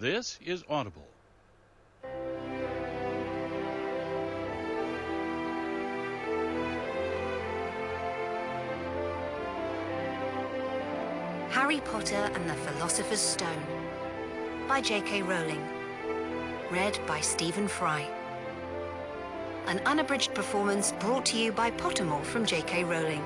This is Audible. Harry Potter and the Philosopher's Stone by J.K. Rowling. Read by Stephen Fry. An unabridged performance brought to you by Pottermore from J.K. Rowling.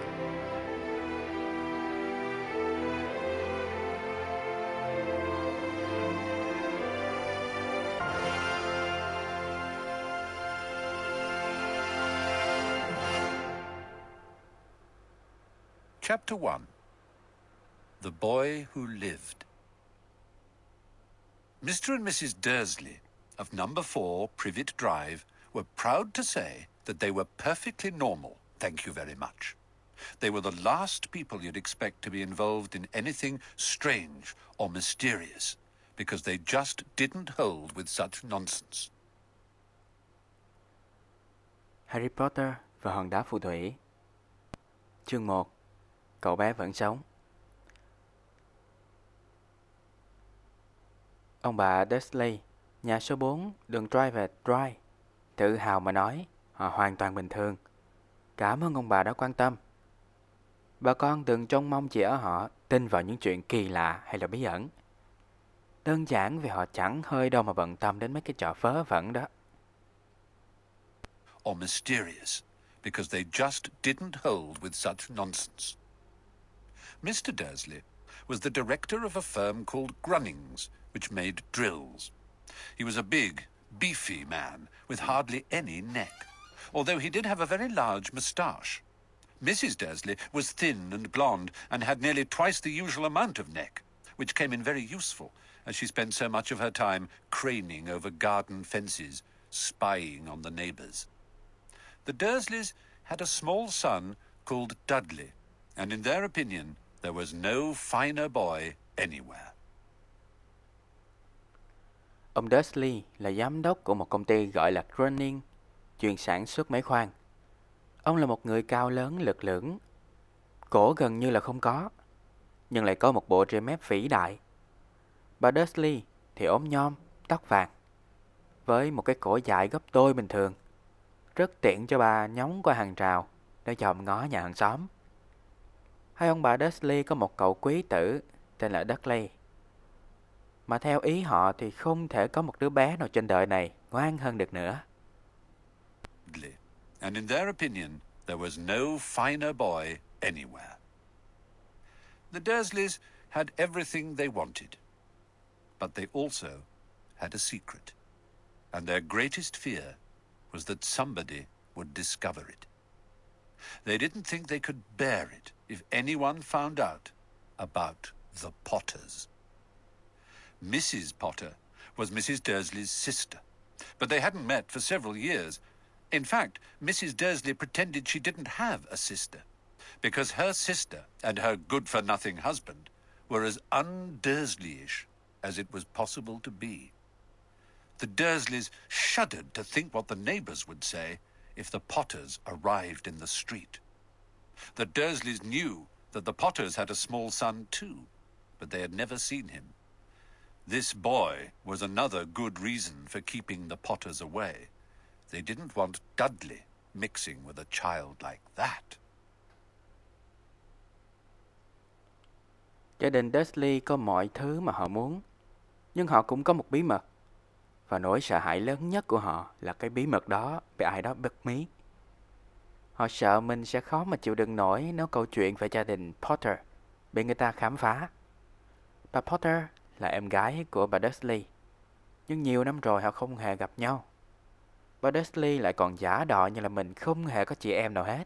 Chapter 1 The Boy Who Lived. Mr. and Mrs. Dursley of number 4 Privet Drive were proud to say that they were perfectly normal, thank you very much. They were the last people you'd expect to be involved in anything strange or mysterious because they just didn't hold with such nonsense. Harry Potter và hòn đá phù thủy Chương 1 Cậu bé vẫn sống Ông bà Desley nhà số 4, đường Drive Drive, tự hào mà nói, họ hoàn toàn bình thường. Cảm ơn ông bà đã quan tâm. Bà con đừng trông mong chỉ ở họ tin vào những chuyện kỳ lạ hay là bí ẩn. Đơn giản vì họ chẳng hơi đâu mà bận tâm đến mấy cái trò vớ vẩn đó. or mysterious because they just didn't hold with such nonsense. Mr. Dursley was the director of a firm called Grunnings, which made drills. He was a big, beefy man with hardly any neck, although he did have a very large moustache. Mrs. Dursley was thin and blonde and had nearly twice the usual amount of neck, which came in very useful as she spent so much of her time craning over garden fences, spying on the neighbours. The Dursleys had a small son called Dudley, and in their opinion, there was no finer boy anywhere. Ông Dursley là giám đốc của một công ty gọi là Grunning, chuyên sản xuất máy khoan. Ông là một người cao lớn lực lưỡng, cổ gần như là không có, nhưng lại có một bộ rìa mép vĩ đại. Bà Dursley thì ốm nhom, tóc vàng, với một cái cổ dài gấp đôi bình thường. Rất tiện cho bà nhóng qua hàng rào để dòm ngó nhà hàng xóm. Hai ông bà Dursley có một cậu quý tử tên là Dudley. Mà theo ý họ thì không thể có một đứa bé nào trên đời này ngoan hơn được nữa. And in their opinion, there was no finer boy anywhere. The Dursleys had everything they wanted, but they also had a secret, and their greatest fear was that somebody would discover it. They didn't think they could bear it if anyone found out about the Potters. Mrs. Potter was Mrs. Dursley's sister, but they hadn't met for several years. In fact, Mrs. Dursley pretended she didn't have a sister, because her sister and her good for nothing husband were as un Dursleyish as it was possible to be. The Dursleys shuddered to think what the neighbours would say if the Potters arrived in the street. The Dursleys knew that the Potters had a small son too, but they had never seen him. This boy was another good reason for keeping the Potters away. They didn't want Dudley mixing with a child like that. Gia đình Dursley có mọi thứ mà họ muốn, nhưng họ cũng có một bí mật. Và nỗi sợ hãi lớn nhất của họ là cái bí mật đó bị ai đó bật mí. Họ sợ mình sẽ khó mà chịu đựng nổi nếu câu chuyện về gia đình Potter bị người ta khám phá. Bà Potter là em gái của bà Dursley, nhưng nhiều năm rồi họ không hề gặp nhau. Bà Dursley lại còn giả đò như là mình không hề có chị em nào hết.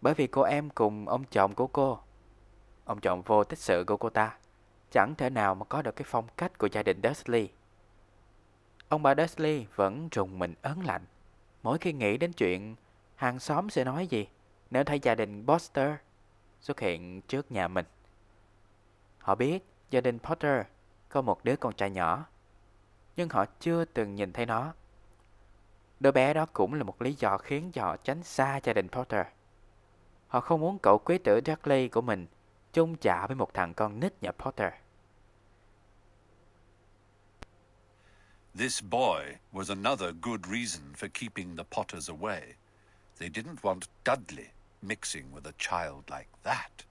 Bởi vì cô em cùng ông chồng của cô, ông chồng vô tích sự của cô ta, chẳng thể nào mà có được cái phong cách của gia đình Dursley. Ông bà Dursley vẫn rùng mình ớn lạnh mỗi khi nghĩ đến chuyện hàng xóm sẽ nói gì nếu thấy gia đình Potter xuất hiện trước nhà mình. Họ biết gia đình Potter có một đứa con trai nhỏ, nhưng họ chưa từng nhìn thấy nó. Đứa bé đó cũng là một lý do khiến họ tránh xa gia đình Potter. Họ không muốn cậu quý tử Dudley của mình chung chạ với một thằng con nít nhà Potter. This boy was another good reason for keeping the Potters away. They didn't want Dudley mixing with a child like that.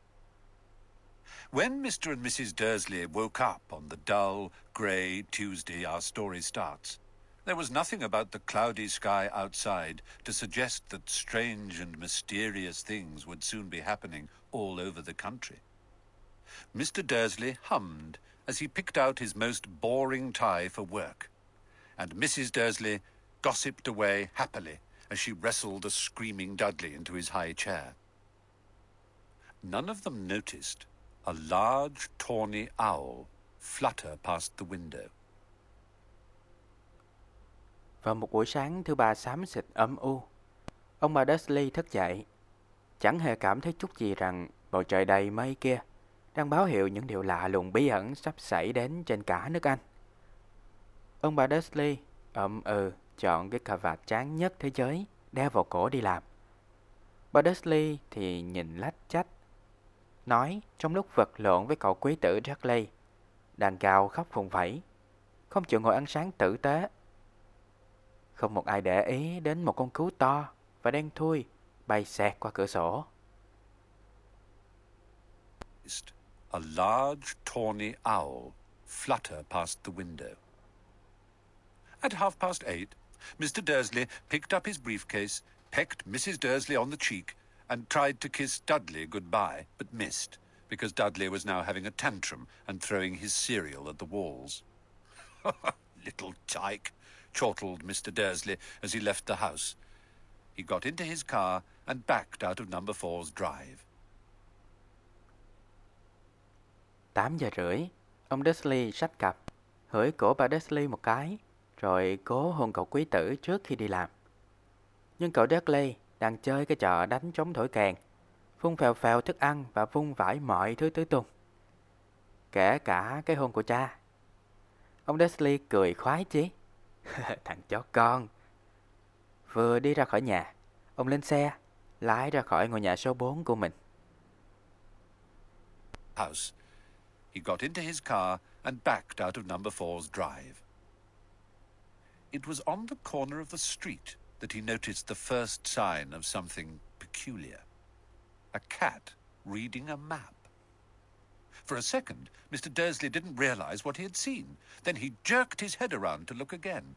When Mr. and Mrs. Dursley woke up on the dull, grey Tuesday our story starts, there was nothing about the cloudy sky outside to suggest that strange and mysterious things would soon be happening all over the country. Mr. Dursley hummed as he picked out his most boring tie for work, and Mrs. Dursley gossiped away happily as she wrestled a screaming Dudley into his high chair. None of them noticed a large tawny owl flutter past the window. Vào một buổi sáng thứ ba xám xịt âm u, ông bà Dursley thức dậy, chẳng hề cảm thấy chút gì rằng bầu trời đầy mây kia đang báo hiệu những điều lạ lùng bí ẩn sắp xảy đến trên cả nước Anh. Ông bà Dursley ậm ừ chọn cái cà vạt chán nhất thế giới đeo vào cổ đi làm. Bà Dursley thì nhìn lách chách, nói trong lúc vật lộn với cậu quý tử Dudley, đàn cao khóc phùng phẩy, không chịu ngồi ăn sáng tử tế. Không một ai để ý đến một con cú to và đen thui bay xẹt qua cửa sổ. A large tawny owl flutter past the window. At half past eight, Mr. Dursley picked up his briefcase, pecked Mrs. Dursley on the cheek, and tried to kiss Dudley goodbye, but missed, because Dudley was now having a tantrum and throwing his cereal at the walls. Little tyke, chortled Mr. Dursley as he left the house. He got into his car and backed out of number four's drive. 8 giờ rưỡi, ông Dursley xách cặp, hửi cổ bà Dursley một cái, rồi cố hôn cậu quý tử trước khi đi làm. Nhưng cậu Dudley đang chơi cái trò đánh trống thổi kèn, phun phèo phèo thức ăn và vung vãi mọi thứ tứ tung. Kể cả cái hôn của cha. Ông Dudley cười khoái chí. Thằng chó con. Vừa đi ra khỏi nhà, ông lên xe, lái ra khỏi ngôi nhà số 4 của mình. House. He got into his car and backed out of number 4's drive. It was on the corner of the street that he noticed the first sign of something peculiar. A cat reading a map. For a second, Mr. Dursley didn't realize what he had seen. Then he jerked his head around to look again.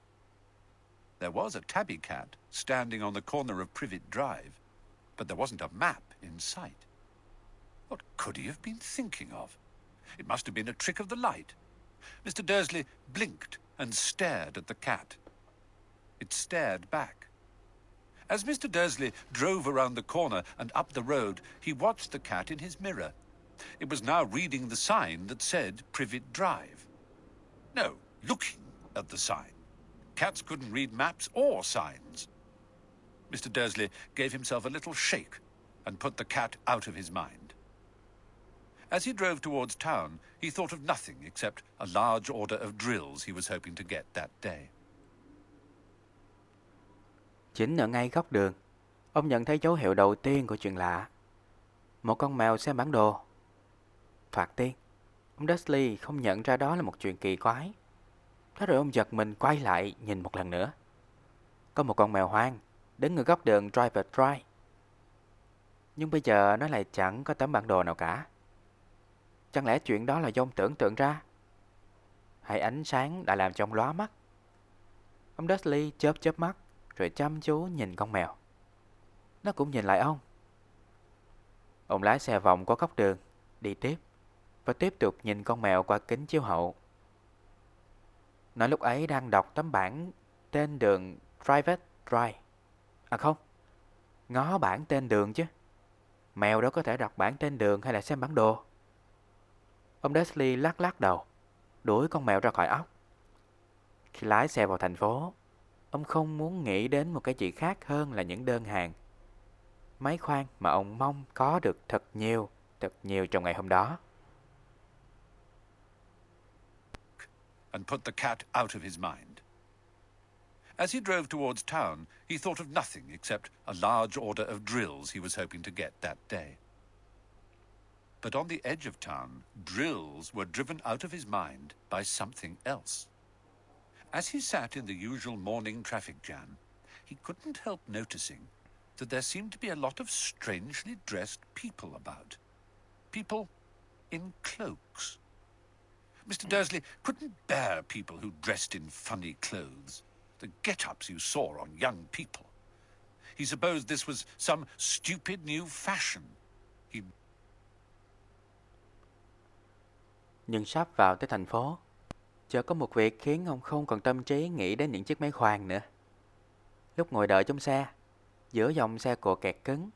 There was a tabby cat standing on the corner of Privet Drive, but there wasn't a map in sight. What could he have been thinking of? It must have been a trick of the light. Mr. Dursley blinked and stared at the cat. It stared back. As Mr. Dursley drove around the corner and up the road, he watched the cat in his mirror. It was now reading the sign that said Privet Drive. No, looking at the sign. Cats couldn't read maps or signs. Mr. Dursley gave himself a little shake and put the cat out of his mind. As he drove towards town, he thought of nothing except a large order of drills he was hoping to get that day. Chính ở ngay góc đường, ông nhận thấy dấu hiệu đầu tiên của chuyện lạ. Một con mèo xem bản đồ. Thoạt tiên, ông Dudley không nhận ra đó là một chuyện kỳ quái. Thế rồi ông giật mình quay lại nhìn một lần nữa. Có một con mèo hoang đứng ở góc đường Driver Drive. Nhưng bây giờ nó lại chẳng có tấm bản đồ nào cả. Chẳng lẽ chuyện đó là do ông tưởng tượng ra? Hay ánh sáng đã làm cho ông lóa mắt? Ông Dudley chớp chớp mắt rồi chăm chú nhìn con mèo. Nó cũng nhìn lại ông. Ông lái xe vòng qua góc đường, đi tiếp và tiếp tục nhìn con mèo qua kính chiếu hậu. Nó lúc ấy đang đọc tấm bảng tên đường Private Drive. À không, ngó bảng tên đường chứ. Mèo đâu có thể đọc bảng tên đường hay là xem bản đồ. Ông Desley lắc lắc đầu, đuổi con mèo ra khỏi ốc. Khi lái xe vào thành phố, ông không muốn nghĩ đến một cái gì khác hơn là những đơn hàng. Máy khoan mà ông mong có được thật nhiều, thật nhiều trong ngày hôm đó. And put the cat out of his mind. As he drove towards town, he thought of nothing except a large order of drills he was hoping to get that day. But on the edge of town, drills were driven out of his mind by something else. As he sat in the usual morning traffic jam, he couldn't help noticing that there seemed to be a lot of strangely dressed people about. People in cloaks. Mr. Hmm. Dursley couldn't bear people who dressed in funny clothes, the get-ups you saw on young people. He supposed this was some stupid new fashion. He Nhưng sắp vào tới thành phố, chợt có một việc khiến ông không còn tâm trí nghĩ đến những chiếc máy khoan nữa. Lúc ngồi đợi trong xe, giữa dòng xe cộ kẹt cứng,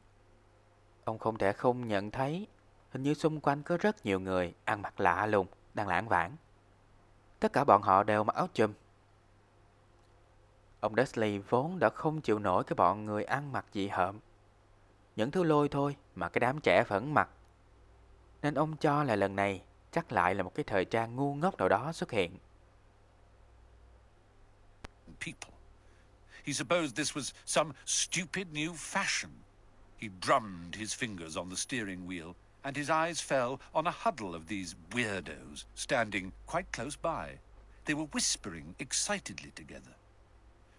ông không thể không nhận thấy hình như xung quanh có rất nhiều người ăn mặc lạ lùng đang lãng vãng. Tất cả bọn họ đều mặc áo chùm. Ông Dudley vốn đã không chịu nổi cái bọn người ăn mặc dị hợm. Những thứ lôi thôi mà cái đám trẻ vẫn mặc. Nên ông cho là lần này chắc lại là một cái thời trang ngu ngốc nào đó xuất hiện. people. He supposed this was some stupid new fashion. He drummed his fingers on the steering wheel, and his eyes fell on a huddle of these weirdos standing quite close by. They were whispering excitedly together.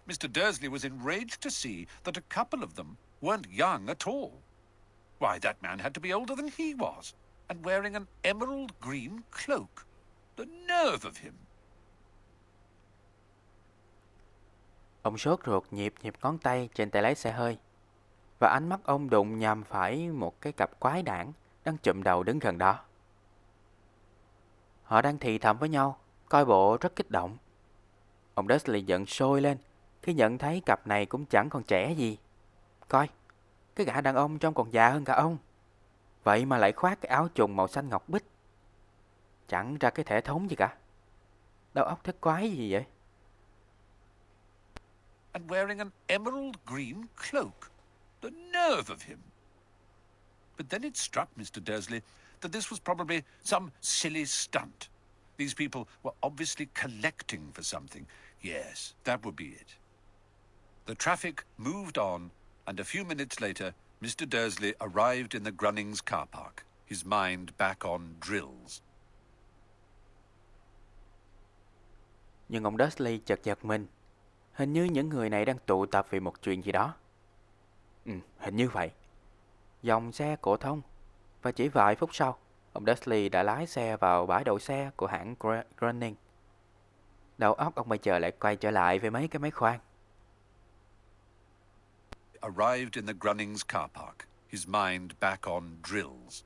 Mr. Dursley was enraged to see that a couple of them weren't young at all. Why, that man had to be older than he was, and wearing an emerald green cloak. The nerve of him! Ông sốt ruột nhịp nhịp ngón tay trên tay lái xe hơi. Và ánh mắt ông đụng nhằm phải một cái cặp quái đản đang chụm đầu đứng gần đó. Họ đang thì thầm với nhau, coi bộ rất kích động. Ông Dudley giận sôi lên khi nhận thấy cặp này cũng chẳng còn trẻ gì. Coi, cái gã đàn ông trông còn già hơn cả ông. Vậy mà lại khoác cái áo trùng màu xanh ngọc bích. Chẳng ra cái thể thống gì cả. Đầu óc thế quái gì vậy? and wearing an emerald green cloak. The nerve of him! But then it struck Mr. Dursley that this was probably some silly stunt. These people were obviously collecting for something. Yes, that would be it. The traffic moved on, and a few minutes later, Mr. Dursley arrived in the Grunnings car park, his mind back on drills. Nhưng ông Dursley chợt giật mình. Hình như những người này đang tụ tập vì một chuyện gì đó. Ừ, hình như vậy. Dòng xe cổ thông. Và chỉ vài phút sau, ông Dursley đã lái xe vào bãi đậu xe của hãng Gr- Grunning. Đầu óc ông bây giờ lại quay trở lại với mấy cái máy khoan. Arrived in the Grunnings car park, his mind back on drills.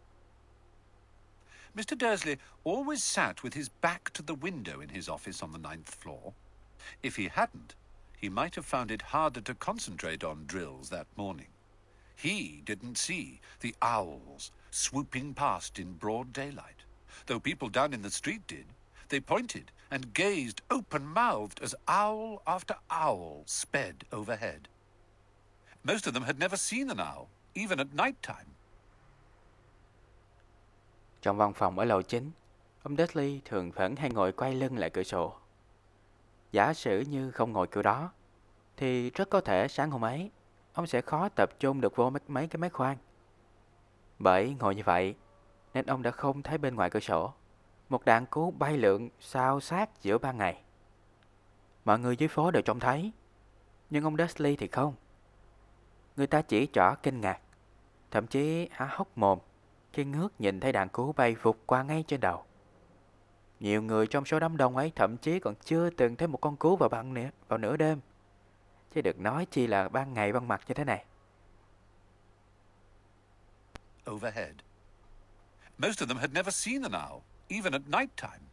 Mr. Dursley always sat with his back to the window in his office on the ninth floor. If he hadn't, he might have found it harder to concentrate on drills that morning. He didn't see the owls swooping past in broad daylight. Though people down in the street did, they pointed and gazed open mouthed as owl after owl sped overhead. Most of them had never seen an owl, even at night time. Trong văn phòng ở lầu chính, ông Dudley thường vẫn hay ngồi quay lưng lại cửa sổ. Giả sử như không ngồi kiểu đó, thì rất có thể sáng hôm ấy, ông sẽ khó tập trung được vô mấy, mấy cái máy khoan. Bởi ngồi như vậy, nên ông đã không thấy bên ngoài cửa sổ một đàn cú bay lượn sao sát giữa ban ngày. Mọi người dưới phố đều trông thấy, nhưng ông Dudley thì không. Người ta chỉ trỏ kinh ngạc, thậm chí há hốc mồm khi ngước nhìn thấy đàn cú bay vụt qua ngay trên đầu. Nhiều người trong số đám đông ấy thậm chí còn chưa từng thấy một con cú vào ban nữa, vào nửa đêm. Chứ được nói chi là ban ngày ban mặt như thế này. overhead. Most of them had never seen an owl, even at night time.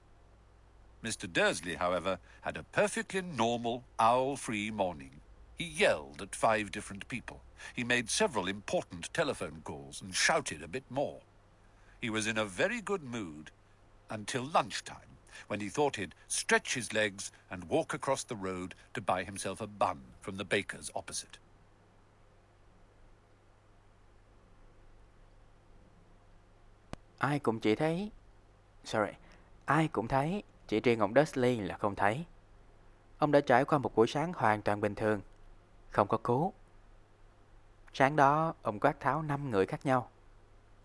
Mr. Dursley, however, had a perfectly normal owl free morning. He yelled at five different people. He made several important telephone calls and shouted a bit more. He was in a very good mood until lunchtime, when he thought he'd stretch his legs and walk across the road to buy himself a bun from the baker's opposite. Ai cũng chỉ thấy... Sorry, ai cũng thấy, chỉ riêng ông Dudley là không thấy. Ông đã trải qua một buổi sáng hoàn toàn bình thường, không có cú. Sáng đó, ông quát tháo 5 người khác nhau.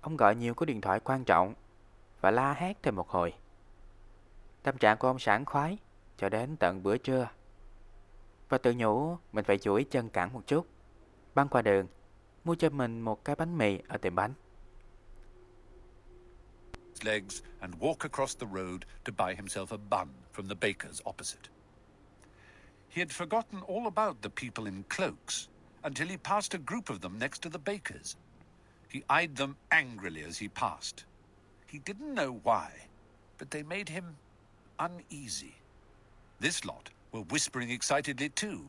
Ông gọi nhiều cú điện thoại quan trọng và la hét thêm một hồi. Tâm trạng của ông sảng khoái cho đến tận bữa trưa và tự nhủ mình phải chuỗi chân cẳng một chút. Băng qua đường, mua cho mình một cái bánh mì ở tiệm bánh. legs and walk across the road to buy himself a bun from the baker's opposite. He had forgotten all about the people in cloaks until he passed a group of them next to the baker's. He eyed them angrily as he passed. He didn't know why, but they made him uneasy. This lot were whispering excitedly too,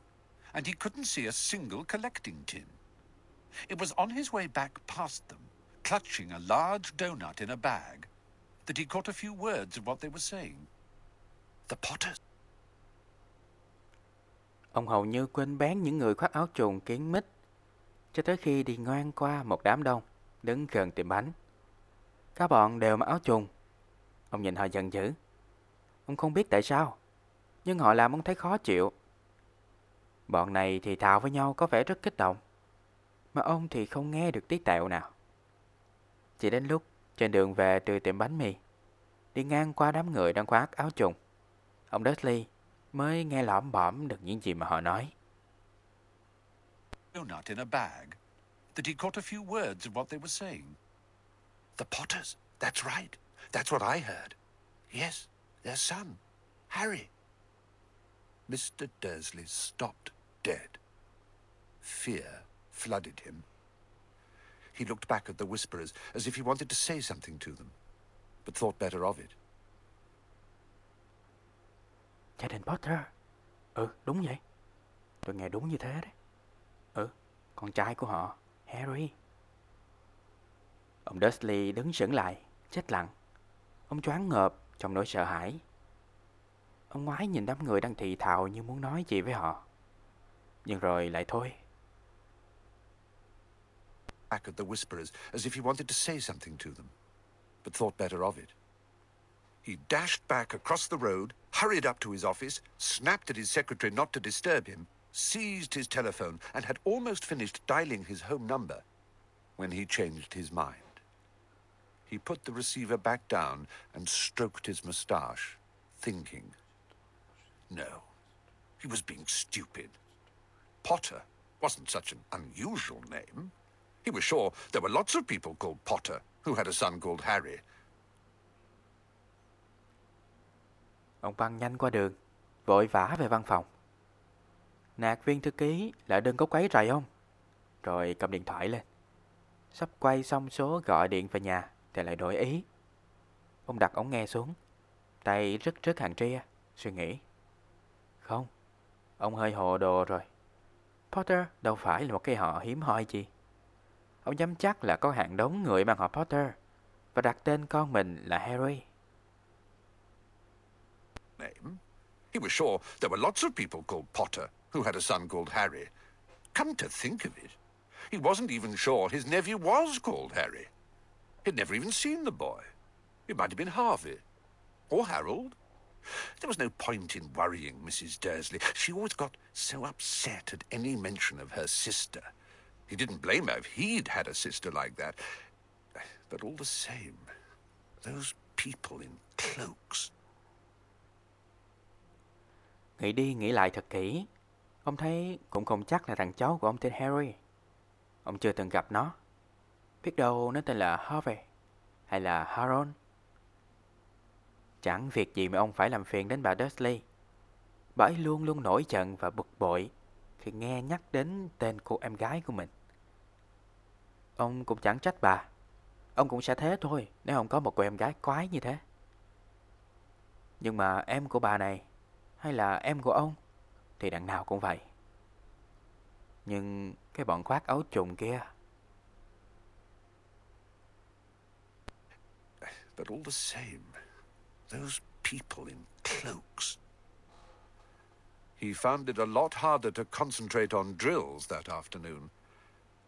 and he couldn't see a single collecting tin. It was on his way back past them, clutching a large doughnut in a bag, that he caught a few words of what they were saying. The Potters. Ông hầu như quên bén những người khoác áo trùng kiến mít cho tới khi đi ngang qua một đám đông đứng gần tiệm bánh. Các bọn đều mặc áo trùng. Ông nhìn họ giận dữ. Ông không biết tại sao, nhưng họ làm ông thấy khó chịu. Bọn này thì thào với nhau có vẻ rất kích động, mà ông thì không nghe được tí tẹo nào. Chỉ đến lúc trên đường về từ tiệm bánh mì, đi ngang qua đám người đang khoác áo trùng, ông Dudley mới nghe lõm bõm được những gì mà họ nói. donut in a bag that he caught a few words of what they were saying. The Potters. That's right. That's what I heard. Yes, their son, Harry. Mr. Dursley stopped dead. Fear flooded him. He looked back at the whisperers as if he wanted to say something to them, but thought better of it. Gia đình Potter. Ừ, đúng vậy. Tôi nghe đúng như thế đấy. Ừ, con trai của họ, Harry. Ông Dursley đứng sững lại, chết lặng. Ông choáng ngợp trong nỗi sợ hãi. Ông ngoái nhìn đám người đang thì thào như muốn nói gì với họ. Nhưng rồi lại thôi. back at the whisperers as if he wanted to say something to them, but thought better of it. He dashed back across the road, hurried up to his office, snapped at his secretary not to disturb him, seized his telephone, and had almost finished dialing his home number when he changed his mind. He put the receiver back down and stroked his moustache, thinking. No, he was being stupid. Potter wasn't such an unusual name. He was sure there were lots of people called Potter who had a son called Harry. Ông băng nhanh qua đường, vội vã về văn phòng. Nạc viên thư ký lại đừng có quấy rầy ông. Rồi cầm điện thoại lên. Sắp quay xong số gọi điện về nhà thì lại đổi ý. Ông đặt ống nghe xuống. Tay rứt rứt hàng tria, suy nghĩ. Không, ông hơi hồ đồ rồi. Potter đâu phải là một cái họ hiếm hoi gì. Ông dám chắc là có hàng đống người mang họ Potter và đặt tên con mình là Harry. Name? He was sure there were lots of people called Potter who had a son called Harry. Come to think of it, he wasn't even sure his nephew was called Harry. He'd never even seen the boy. It might have been Harvey. Or Harold. There was no point in worrying Mrs. Dursley. She always got so upset at any mention of her sister. He didn't blame her if he'd had a sister like that. But all the same, those people in cloaks. Nghĩ đi nghĩ lại thật kỹ, ông thấy cũng không chắc là thằng cháu của ông tên Harry. Ông chưa từng gặp nó. Biết đâu nó tên là Harvey hay là Harold. Chẳng việc gì mà ông phải làm phiền đến bà Dursley. Bà ấy luôn luôn nổi giận và bực bội khi nghe nhắc đến tên cô em gái của mình. Ông cũng chẳng trách bà. Ông cũng sẽ thế thôi nếu ông có một cô em gái quái như thế. Nhưng mà em của bà này hay là em của ông thì đằng nào cũng vậy. Nhưng cái bọn khoác áo trùng kia But all the same, those people in cloaks. He found it a lot harder to concentrate on drills that afternoon.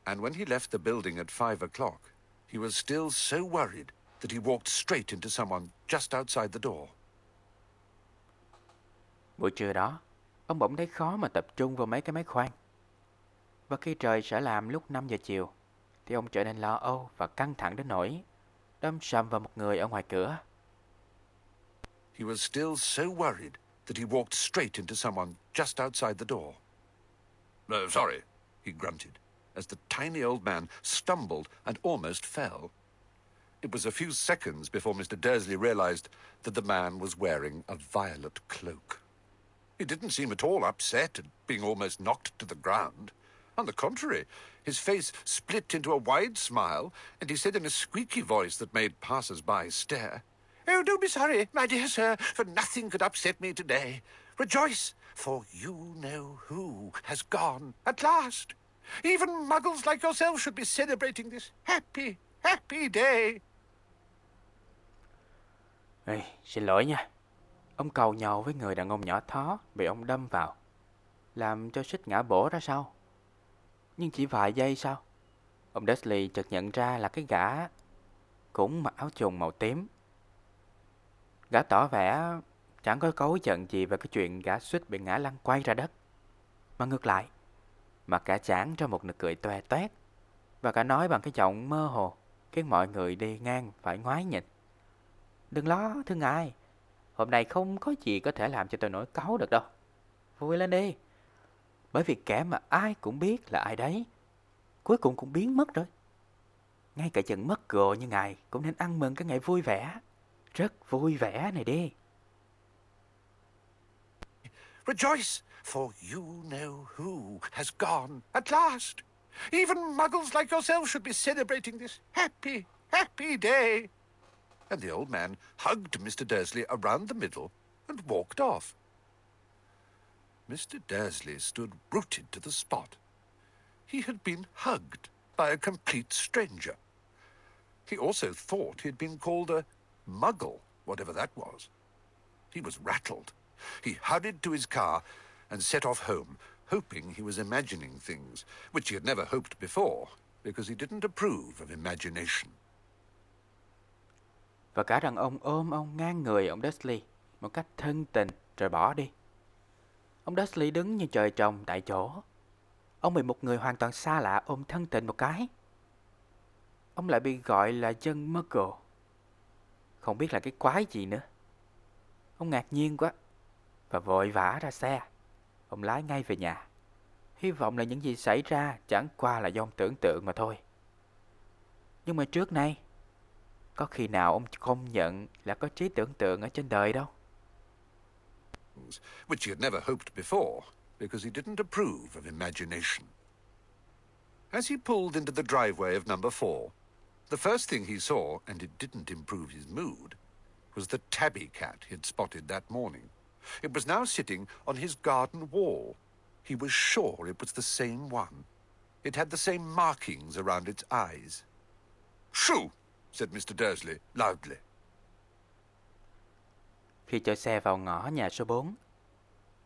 And when he left the building at five o'clock, he was still so worried that he walked straight into someone just outside the door. Buổi trưa đó, ông bỗng thấy khó mà tập trung vào mấy cái máy khoan. Và khi trời sẽ làm lúc 5 giờ chiều, thì ông trở nên lo âu và căng thẳng đến nỗi đâm sầm vào một người ở ngoài cửa. He was still so worried that he walked straight into someone just outside the door. "Uh, sorry, he grunted, as the tiny old man stumbled and almost fell. It was a few seconds before Mr. Dursley realized that the man was wearing a violet cloak. He didn't seem at all upset at being almost knocked to the ground. On the contrary, his face split into a wide smile, and he said in a squeaky voice that made passers-by stare, Oh, don't be sorry, my dear sir, for nothing could upset me today. Rejoice, for you know who has gone at last. Even muggles like yourself should be celebrating this happy, happy day. Ê, xin lỗi nha. Ông cầu nhau với người đàn ông nhỏ thó bị ông đâm vào. Làm cho xích ngã bổ ra sau. Nhưng chỉ vài giây sau, ông Dursley chợt nhận ra là cái gã cũng mặc áo trùng màu tím. Gã tỏ vẻ chẳng có cấu giận gì về cái chuyện gã suýt bị ngã lăn quay ra đất. Mà ngược lại, mặt gã chán ra một nụ cười toe toét và gã nói bằng cái giọng mơ hồ khiến mọi người đi ngang phải ngoái nhìn. Đừng lo, thưa ngài. Hôm nay không có gì có thể làm cho tôi nổi cáu được đâu. Vui lên đi. Bởi vì kẻ mà ai cũng biết là ai đấy, cuối cùng cũng biến mất rồi. Ngay cả chừng mất gồ như ngài cũng nên ăn mừng cái ngày vui vẻ. Rất vui vẻ này đi. Rejoice, for you know who has gone at last. Even muggles like yourself should be celebrating this happy, happy day. And the old man hugged Mr. Dursley around the middle and walked off. Mr. Dursley stood rooted to the spot. He had been hugged by a complete stranger. He also thought he had been called a muggle, whatever that was. He was rattled. He hurried to his car and set off home, hoping he was imagining things, which he had never hoped before, because he didn't approve of imagination. Và cả đàn ông ôm ông ngang người ông Dursley một cách thân tình rồi bỏ đi. Ông Dursley đứng như trời trồng tại chỗ. Ông bị một người hoàn toàn xa lạ ôm thân tình một cái. Ông lại bị gọi là dân Muggle. Không biết là cái quái gì nữa. Ông ngạc nhiên quá và vội vã ra xe. Ông lái ngay về nhà. Hy vọng là những gì xảy ra chẳng qua là do ông tưởng tượng mà thôi. Nhưng mà trước nay, có khi nào ông không nhận là có trí tưởng tượng ở trên đời đâu. Which he had never hoped before, because he didn't approve of imagination. As he pulled into the driveway of number four, the first thing he saw, and it didn't improve his mood, was the tabby cat he had spotted that morning. It was now sitting on his garden wall. He was sure it was the same one. It had the same markings around its eyes. Shoo! Said Mr. Dursley loudly. Khi chở xe vào ngõ nhà số 4,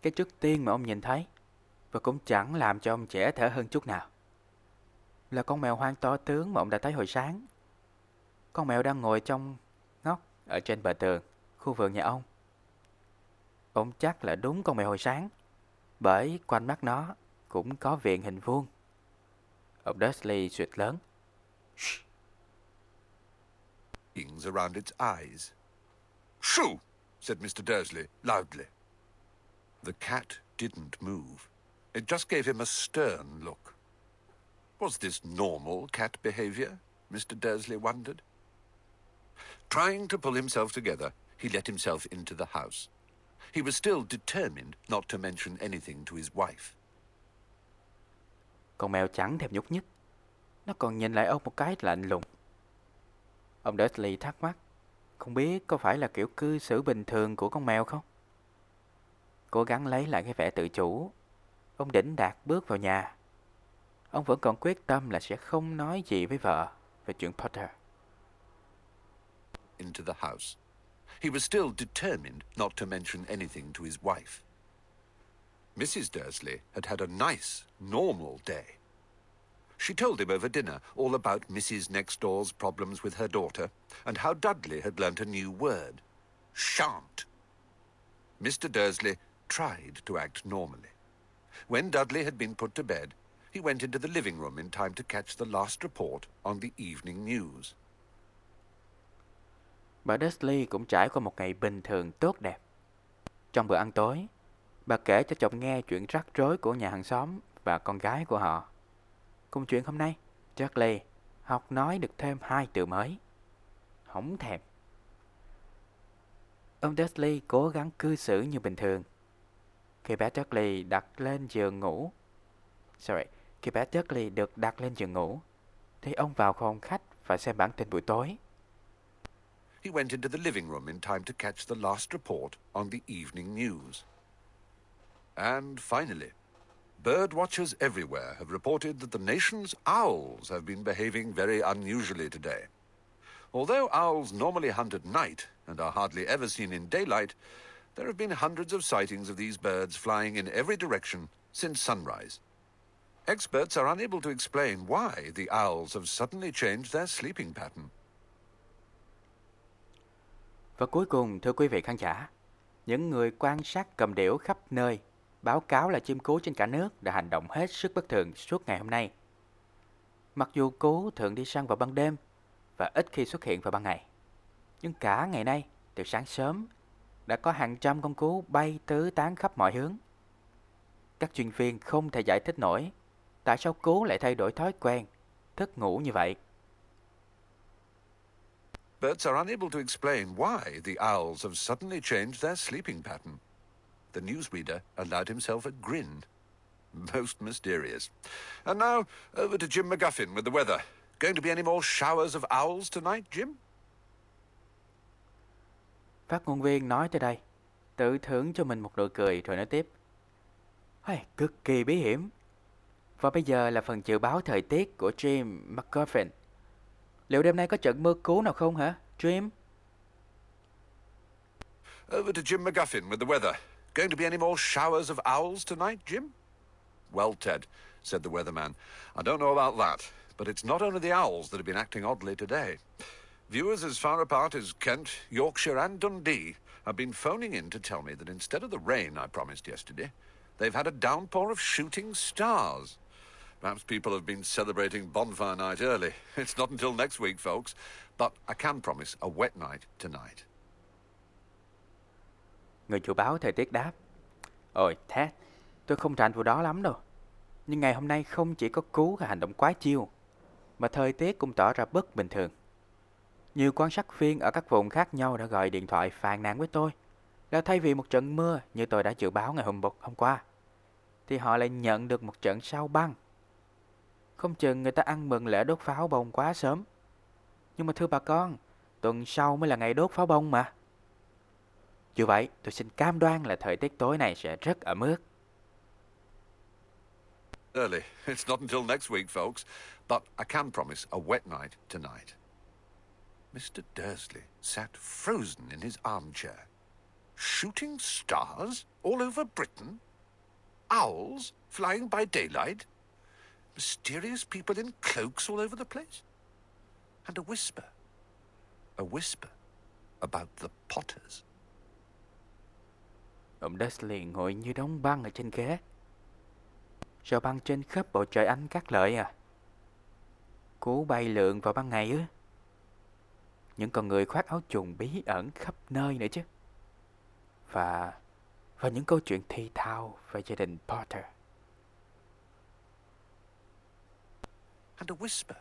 cái trước tiên mà ông nhìn thấy và cũng chẳng làm cho ông trẻ thở hơn chút nào là con mèo hoang to tướng mà ông đã thấy hồi sáng. Con mèo đang ngồi trong ngóc ở trên bờ tường, khu vườn nhà ông. Ông chắc là đúng con mèo hồi sáng, bởi quanh mắt nó cũng có viện hình vuông. Ông Dursley suyệt lớn. Shh, Markings around its eyes. Shoo! said Mr. Dursley loudly. The cat didn't move. It just gave him a stern look. Was this normal cat behavior? Mr. Dursley wondered. Trying to pull himself together, he let himself into the house. He was still determined not to mention anything to his wife. Con mèo chẳng thèm nhúc nhích. Nó còn nhìn lại ông một cái lạnh lùng. Ông Dursley thắc mắc. Không biết có phải là kiểu cư xử bình thường của con mèo không? Cố gắng lấy lại cái vẻ tự chủ. Ông đỉnh đạt bước vào nhà. Ông vẫn còn quyết tâm là sẽ không nói gì với vợ về chuyện Potter. into the house. He was still determined not to mention anything to his wife. Mrs. Dursley had had a nice, normal day. She told him over dinner all about Mrs. Next Door's problems with her daughter and how Dudley had learnt a new word shan't. Mr. Dursley tried to act normally. When Dudley had been put to bed, he went into the living room in time to catch the last report on the evening news. Bà Dursley cũng trải qua một ngày bình thường tốt đẹp. Trong bữa ăn tối, bà kể cho chồng nghe chuyện rắc rối của nhà hàng xóm và con gái của họ. Cùng chuyện hôm nay, Dudley học nói được thêm hai từ mới. Hổng thèm. Ông Dudley cố gắng cư xử như bình thường. Khi bé Dudley đặt lên giường ngủ, sorry, khi bé Dudley được đặt lên giường ngủ, thì ông vào phòng khách và xem bản tin buổi tối. He went into the living room in time to catch the last report on the evening news. And finally, bird watchers everywhere have reported that the nation's owls have been behaving very unusually today. Although owls normally hunt at night and are hardly ever seen in daylight, there have been hundreds of sightings of these birds flying in every direction since sunrise. Experts are unable to explain why the owls have suddenly changed their sleeping pattern. Và cuối cùng, thưa quý vị khán giả, những người quan sát cầm điểu khắp nơi báo cáo là chim cú trên cả nước đã hành động hết sức bất thường suốt ngày hôm nay. Mặc dù cú thường đi săn vào ban đêm và ít khi xuất hiện vào ban ngày, nhưng cả ngày nay, từ sáng sớm, đã có hàng trăm con cú bay tứ tán khắp mọi hướng. Các chuyên viên không thể giải thích nổi tại sao cú lại thay đổi thói quen, thức ngủ như vậy. Birds are unable to explain why the owls have suddenly changed their sleeping pattern. The newsreader allowed himself a grin. Most mysterious. And now, over to Jim McGuffin with the weather. Going to be any more showers of owls tonight, Jim? Phát ngôn viên nói tới đây, tự thưởng cho mình một nụ cười rồi nói tiếp. Hey, cực kỳ bí hiểm. Và bây giờ là phần dự báo thời tiết của Jim McGuffin. Liệu đêm nay có trận mưa cứu nào không hả, Jim? Over to Jim McGuffin with the weather. Going to be any more showers of owls tonight, Jim? Well, Ted, said the weatherman, I don't know about that, but it's not only the owls that have been acting oddly today. Viewers as far apart as Kent, Yorkshire, and Dundee have been phoning in to tell me that instead of the rain I promised yesterday, they've had a downpour of shooting stars. Perhaps people have been celebrating bonfire night early. It's not until next week, folks, but I can promise a wet night tonight. Người chủ báo thời tiết đáp. Ôi, Ted, tôi không rành vụ đó lắm đâu. Nhưng ngày hôm nay không chỉ có cú và hành động quá chiêu, mà thời tiết cũng tỏ ra bất bình thường. Nhiều quan sát viên ở các vùng khác nhau đã gọi điện thoại phàn nàn với tôi là thay vì một trận mưa như tôi đã dự báo ngày hôm, hôm qua, thì họ lại nhận được một trận sao băng. Không chừng người ta ăn mừng lễ đốt pháo bông quá sớm. Nhưng mà thưa bà con, tuần sau mới là ngày đốt pháo bông mà. Dù vậy, tôi xin cam đoan là thời tiết tối này sẽ rất ẩm ướt. Early. It's not until next week, folks, but I can promise a wet night tonight. Mr. Dursley sat frozen in his armchair. Shooting stars all over Britain? Owls flying by daylight? Mysterious people in cloaks all over the place? And a whisper. A whisper about the Potters. Ông Dursley ngồi như đóng băng ở trên ghế. Sao băng trên khắp bầu trời ánh các lợi à? Cú bay lượn vào ban ngày ư? Những con người khoác áo trùng bí ẩn khắp nơi nữa chứ. Và... và những câu chuyện thi thao về gia đình Potter. And a whisper.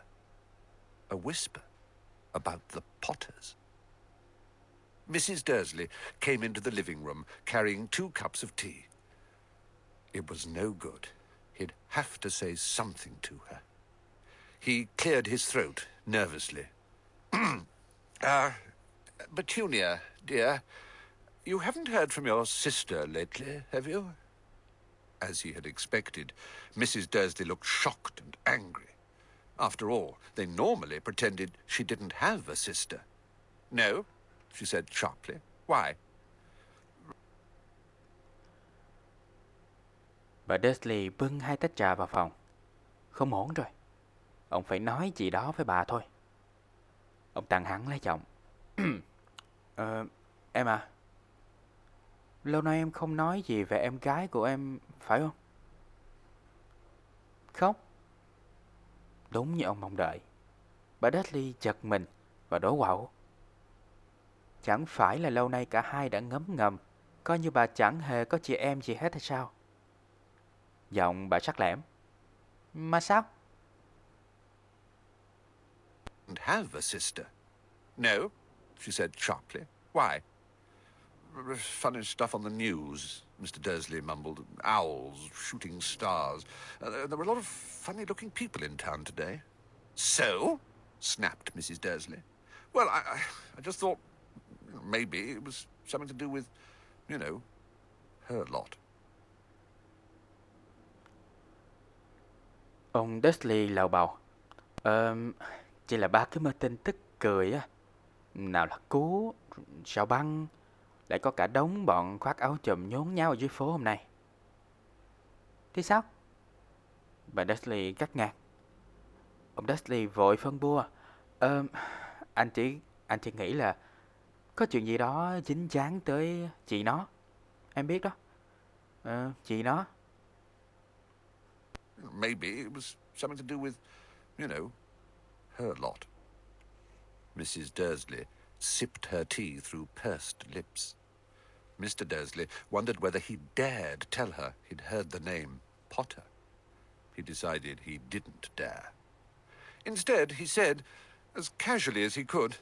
A whisper about the Potters. Mrs. Dursley came into the living room carrying two cups of tea. It was no good. He'd have to say something to her. He cleared his throat nervously. uh, Petunia, dear, you haven't heard from your sister lately, have you? As he had expected, Mrs. Dursley looked shocked and angry. After all, they normally pretended she didn't have a sister. No, she said sharply. Why? Bà Dursley bưng hai tách trà vào phòng. Không ổn rồi. Ông phải nói gì đó với bà thôi. Ông tăng hắn lấy chồng. ờ, em à. Lâu nay em không nói gì về em gái của em, phải không? Không. Đúng như ông mong đợi. Bà Dudley chật mình và đổ quạo. Chẳng phải là lâu nay cả hai đã ngấm ngầm Coi như bà chẳng hề có chị em gì hết hay sao? Giọng bà sắc lẻm. Mà sao? And have a sister. No, she said sharply. Why? Funny stuff on the news, Mr. Dursley mumbled. Owls shooting stars. Uh, there- there were a lot of funny looking people in town today. So? snapped Mrs. Dursley. Well, I, I, I just thought maybe it was something to do with, you know, her lot. Ông Dudley lào bào. Ờ, chỉ là ba cái mơ tin tức cười á. Nào là cú, sao băng, lại có cả đống bọn khoác áo chùm nhốn nháo ở dưới phố hôm nay. Thế sao? Bà Dudley cắt ngang. Ông Dudley vội phân bua. Ờ, anh chỉ anh chỉ nghĩ là có chuyện gì đó dính dáng tới chị nó. Em biết đó. Ờ, chị nó. Maybe it was something to do with, you know, her lot. Mrs. Dursley sipped her tea through pursed lips. Mr. Dursley wondered whether he dared tell her he'd heard the name Potter. He decided he didn't dare. Instead, he said, as casually as he could,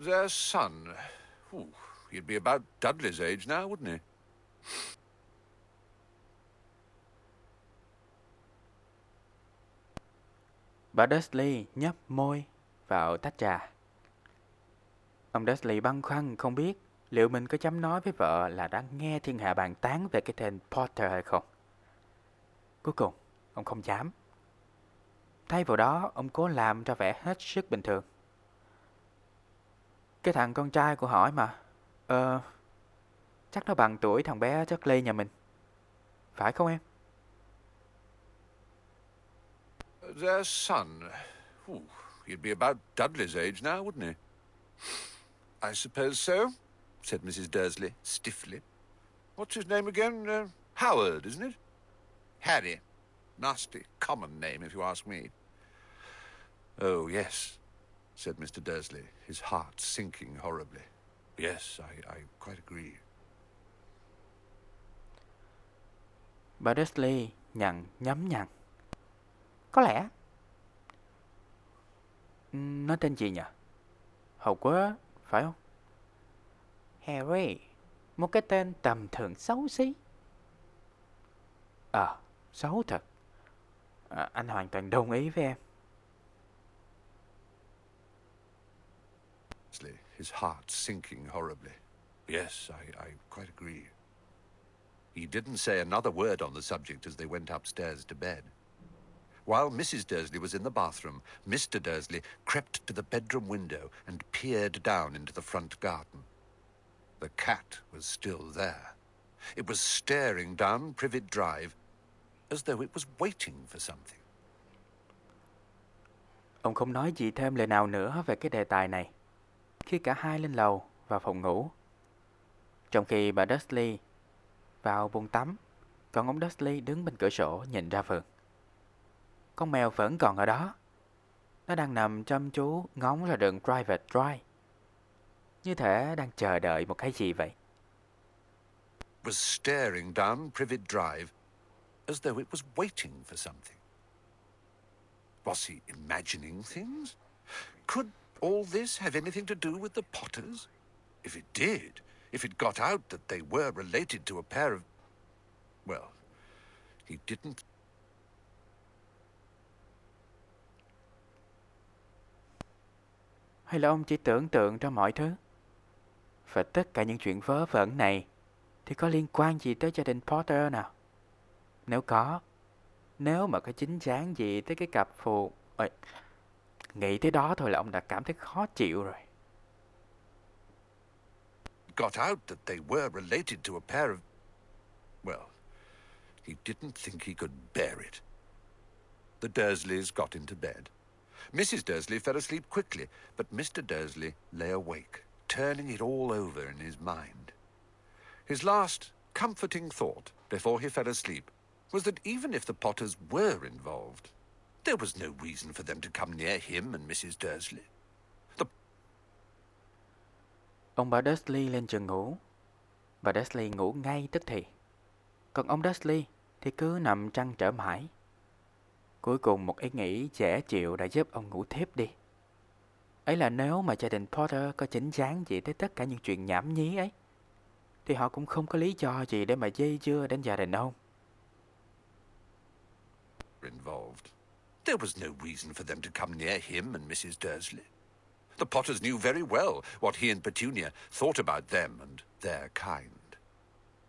Their son. Ooh, he'd be about Dudley's age now, wouldn't he? Bà Dudley nhấp môi vào tách trà. Ông Dudley băn khoăn không biết liệu mình có dám nói với vợ là đã nghe thiên hạ bàn tán về cái tên Potter hay không. Cuối cùng, ông không dám. Thay vào đó, ông cố làm ra vẻ hết sức bình thường. Cái thằng con trai của hỏi mà, ờ, chắc nó bằng tuổi thằng bé Charlie nhà mình. Phải không em? Their son. Ooh, he'd be about Dudley's age now, wouldn't he? I suppose so, said Mrs. Dursley stiffly. What's his name again? Uh, Howard, isn't it? Harry. Nasty, common name, if you ask me. Oh, yes, said Mr. Dursley, his heart sinking horribly. Yes, I, I quite agree. Bà Dursley nhằn nhắm nhằn. Có lẽ. Nó tên gì nhỉ? Hầu quá, phải không? Harry. Một cái tên tầm thường xấu xí. Ờ, xấu thật. À, anh hoàn toàn đồng ý với em. Dursley, his heart sinking horribly. Yes, I, I quite agree. He didn't say another word on the subject as they went upstairs to bed. While Mrs. Dursley was in the bathroom, Mr. Dursley crept to the bedroom window and peered down into the front garden. The cat was still there. It was staring down Privet Drive as though it was waiting for something. Ông không nói gì thêm lời nào nữa về cái đề tài này. Khi cả hai lên lầu vào phòng ngủ. Trong khi bà Dudley vào buồng tắm, còn ông Dudley đứng bên cửa sổ nhìn ra vườn. Con mèo vẫn còn ở đó. Nó đang nằm chăm chú ngóng ra đường Private Drive. Như thể đang chờ đợi một cái gì vậy. was staring down Privet Drive as though it was waiting for something. Was he imagining things? Could all this have anything to do with the Potters? If it did, if it got out that they were related to a pair of. Well, he didn't. Hay là ông chỉ tưởng tượng ra mọi thứ? Và tất cả những chuyện vớ vẩn này thì có liên quan gì tới gia đình Potter nào? Nếu có, nếu mà có chính dáng gì tới cái cặp phù... Ôi, nghĩ tới đó thôi là ông đã cảm thấy khó chịu rồi. got out that they were related to a pair of. Well, he didn't think he could bear it. The Dursleys got into bed. Mrs. Dursley fell asleep quickly, but Mr. Dursley lay awake, turning it all over in his mind. His last comforting thought before he fell asleep was that even if the Potters were involved, there was no reason for them to come near him and Mrs. Dursley. The Ông bảo Dursley lên giường ngủ. Và Dursley ngủ ngay tức thì. Còn ông Dursley thì cứ nằm trăn trở mãi. Cuối cùng một ý nghĩ dễ chịu đã giúp ông ngủ thiếp đi. Ấy là nếu mà gia đình Potter có chính chắn gì tới tất cả những chuyện nhảm nhí ấy, thì họ cũng không có lý do gì để mà dây dưa đến gia đình ông. involved. There was no reason for them to come near him and Mrs. Dursley. The Potters knew very well what he and Petunia thought about them and their kind.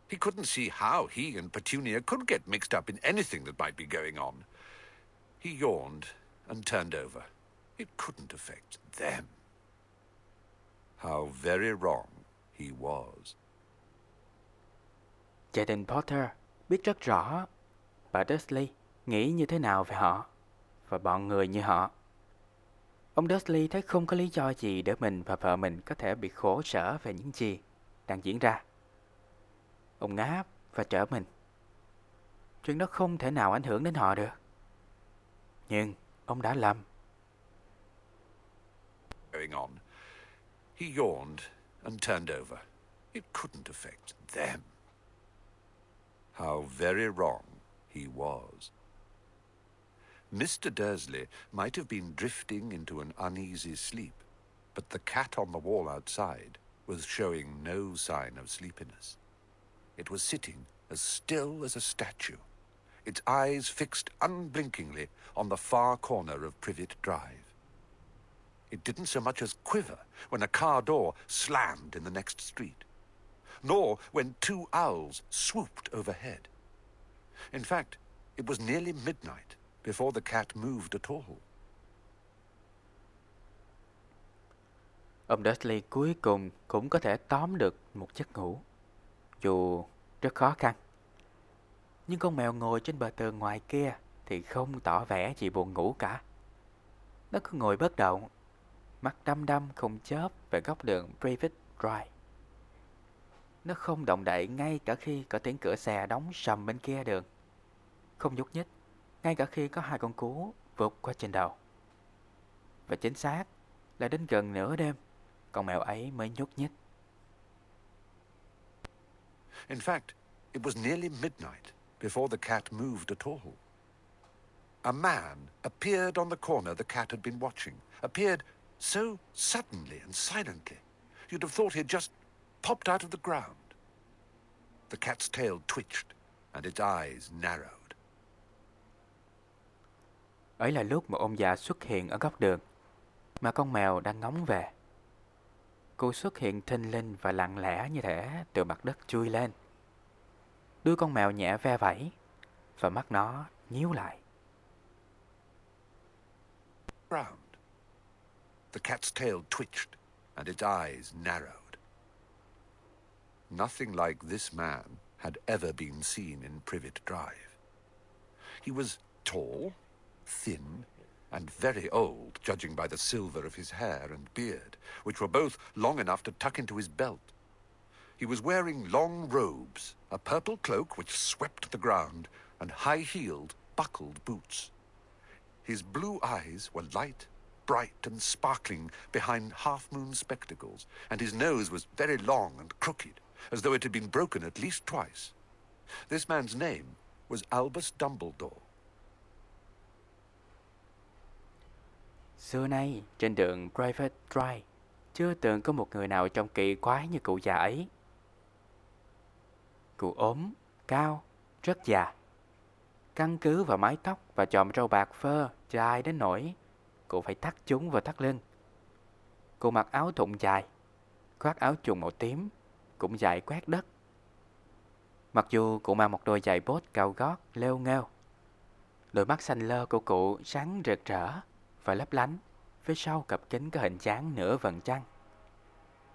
He couldn't see how he and Petunia could get mixed up in anything that might be going on. He yawned and turned over. It couldn't affect them. How very wrong he was. Gia đình Potter biết rất rõ bà Dursley nghĩ như thế nào về họ và bọn người như họ. Ông Dursley thấy không có lý do gì để mình và vợ mình có thể bị khổ sở về những gì đang diễn ra. Ông ngáp và trở mình. Chuyện đó không thể nào ảnh hưởng đến họ được. Nhưng ông đã lầm. going on. He yawned and turned over. It couldn't affect them. How very wrong he was. Mr. Dursley might have been drifting into an uneasy sleep, but the cat on the wall outside was showing no sign of sleepiness. It was sitting as still as a statue, its eyes fixed unblinkingly on the far corner of Privet Drive. It didn't so much as quiver when a car door slammed in the next street, nor when two owls swooped overhead. In fact, it was nearly midnight before the cat moved at all. Ông Dudley cuối cùng cũng có thể tóm được một giấc ngủ, dù rất khó khăn. Nhưng con mèo ngồi trên bờ tường ngoài kia thì không tỏ vẻ gì buồn ngủ cả. Nó cứ ngồi bất động, mắt đăm đăm không chớp về góc đường Private Drive. Nó không động đậy ngay cả khi có tiếng cửa xe đóng sầm bên kia đường. Không nhúc nhích, ngay cả khi có hai con cú vụt qua trên đầu. Và chính xác là đến gần nửa đêm, con mèo ấy mới nhúc nhích. In fact, it was nearly midnight before the cat moved at all. A man appeared on the corner the cat had been watching, appeared so suddenly and silently, you'd have thought he'd just popped out of the ground. The cat's tail twitched and its eyes narrowed. Ấy là lúc mà ông già xuất hiện ở góc đường, mà con mèo đang ngóng về. Cô xuất hiện thinh linh và lặng lẽ như thể từ mặt đất chui lên. Đuôi con mèo nhẹ ve vẫy và mắt nó nhíu lại. Round. The cat's tail twitched and its eyes narrowed. Nothing like this man had ever been seen in Privet Drive. He was tall, thin, and very old, judging by the silver of his hair and beard, which were both long enough to tuck into his belt. He was wearing long robes, a purple cloak which swept the ground, and high-heeled, buckled boots. His blue eyes were light, bright, and sparkling behind half-moon spectacles, and his nose was very long and crooked, as though it had been broken at least twice. This man's name was Albus Dumbledore. Xưa nay, trên đường Private Drive, chưa từng có một người nào trông kỳ quái như cụ già ấy. Cụ ốm, cao, rất già. Căn cứ vào mái tóc và chòm râu bạc phơ dài đến nỗi cụ phải thắt chúng vào thắt lưng. Cụ mặc áo thụng dài, khoác áo trùng màu tím, cũng dài quét đất. Mặc dù cụ mang một đôi giày bốt cao gót leo nghêu, đôi mắt xanh lơ của cụ sáng rực rỡ và lấp lánh phía sau cặp kính có hình dáng nửa vầng trăng.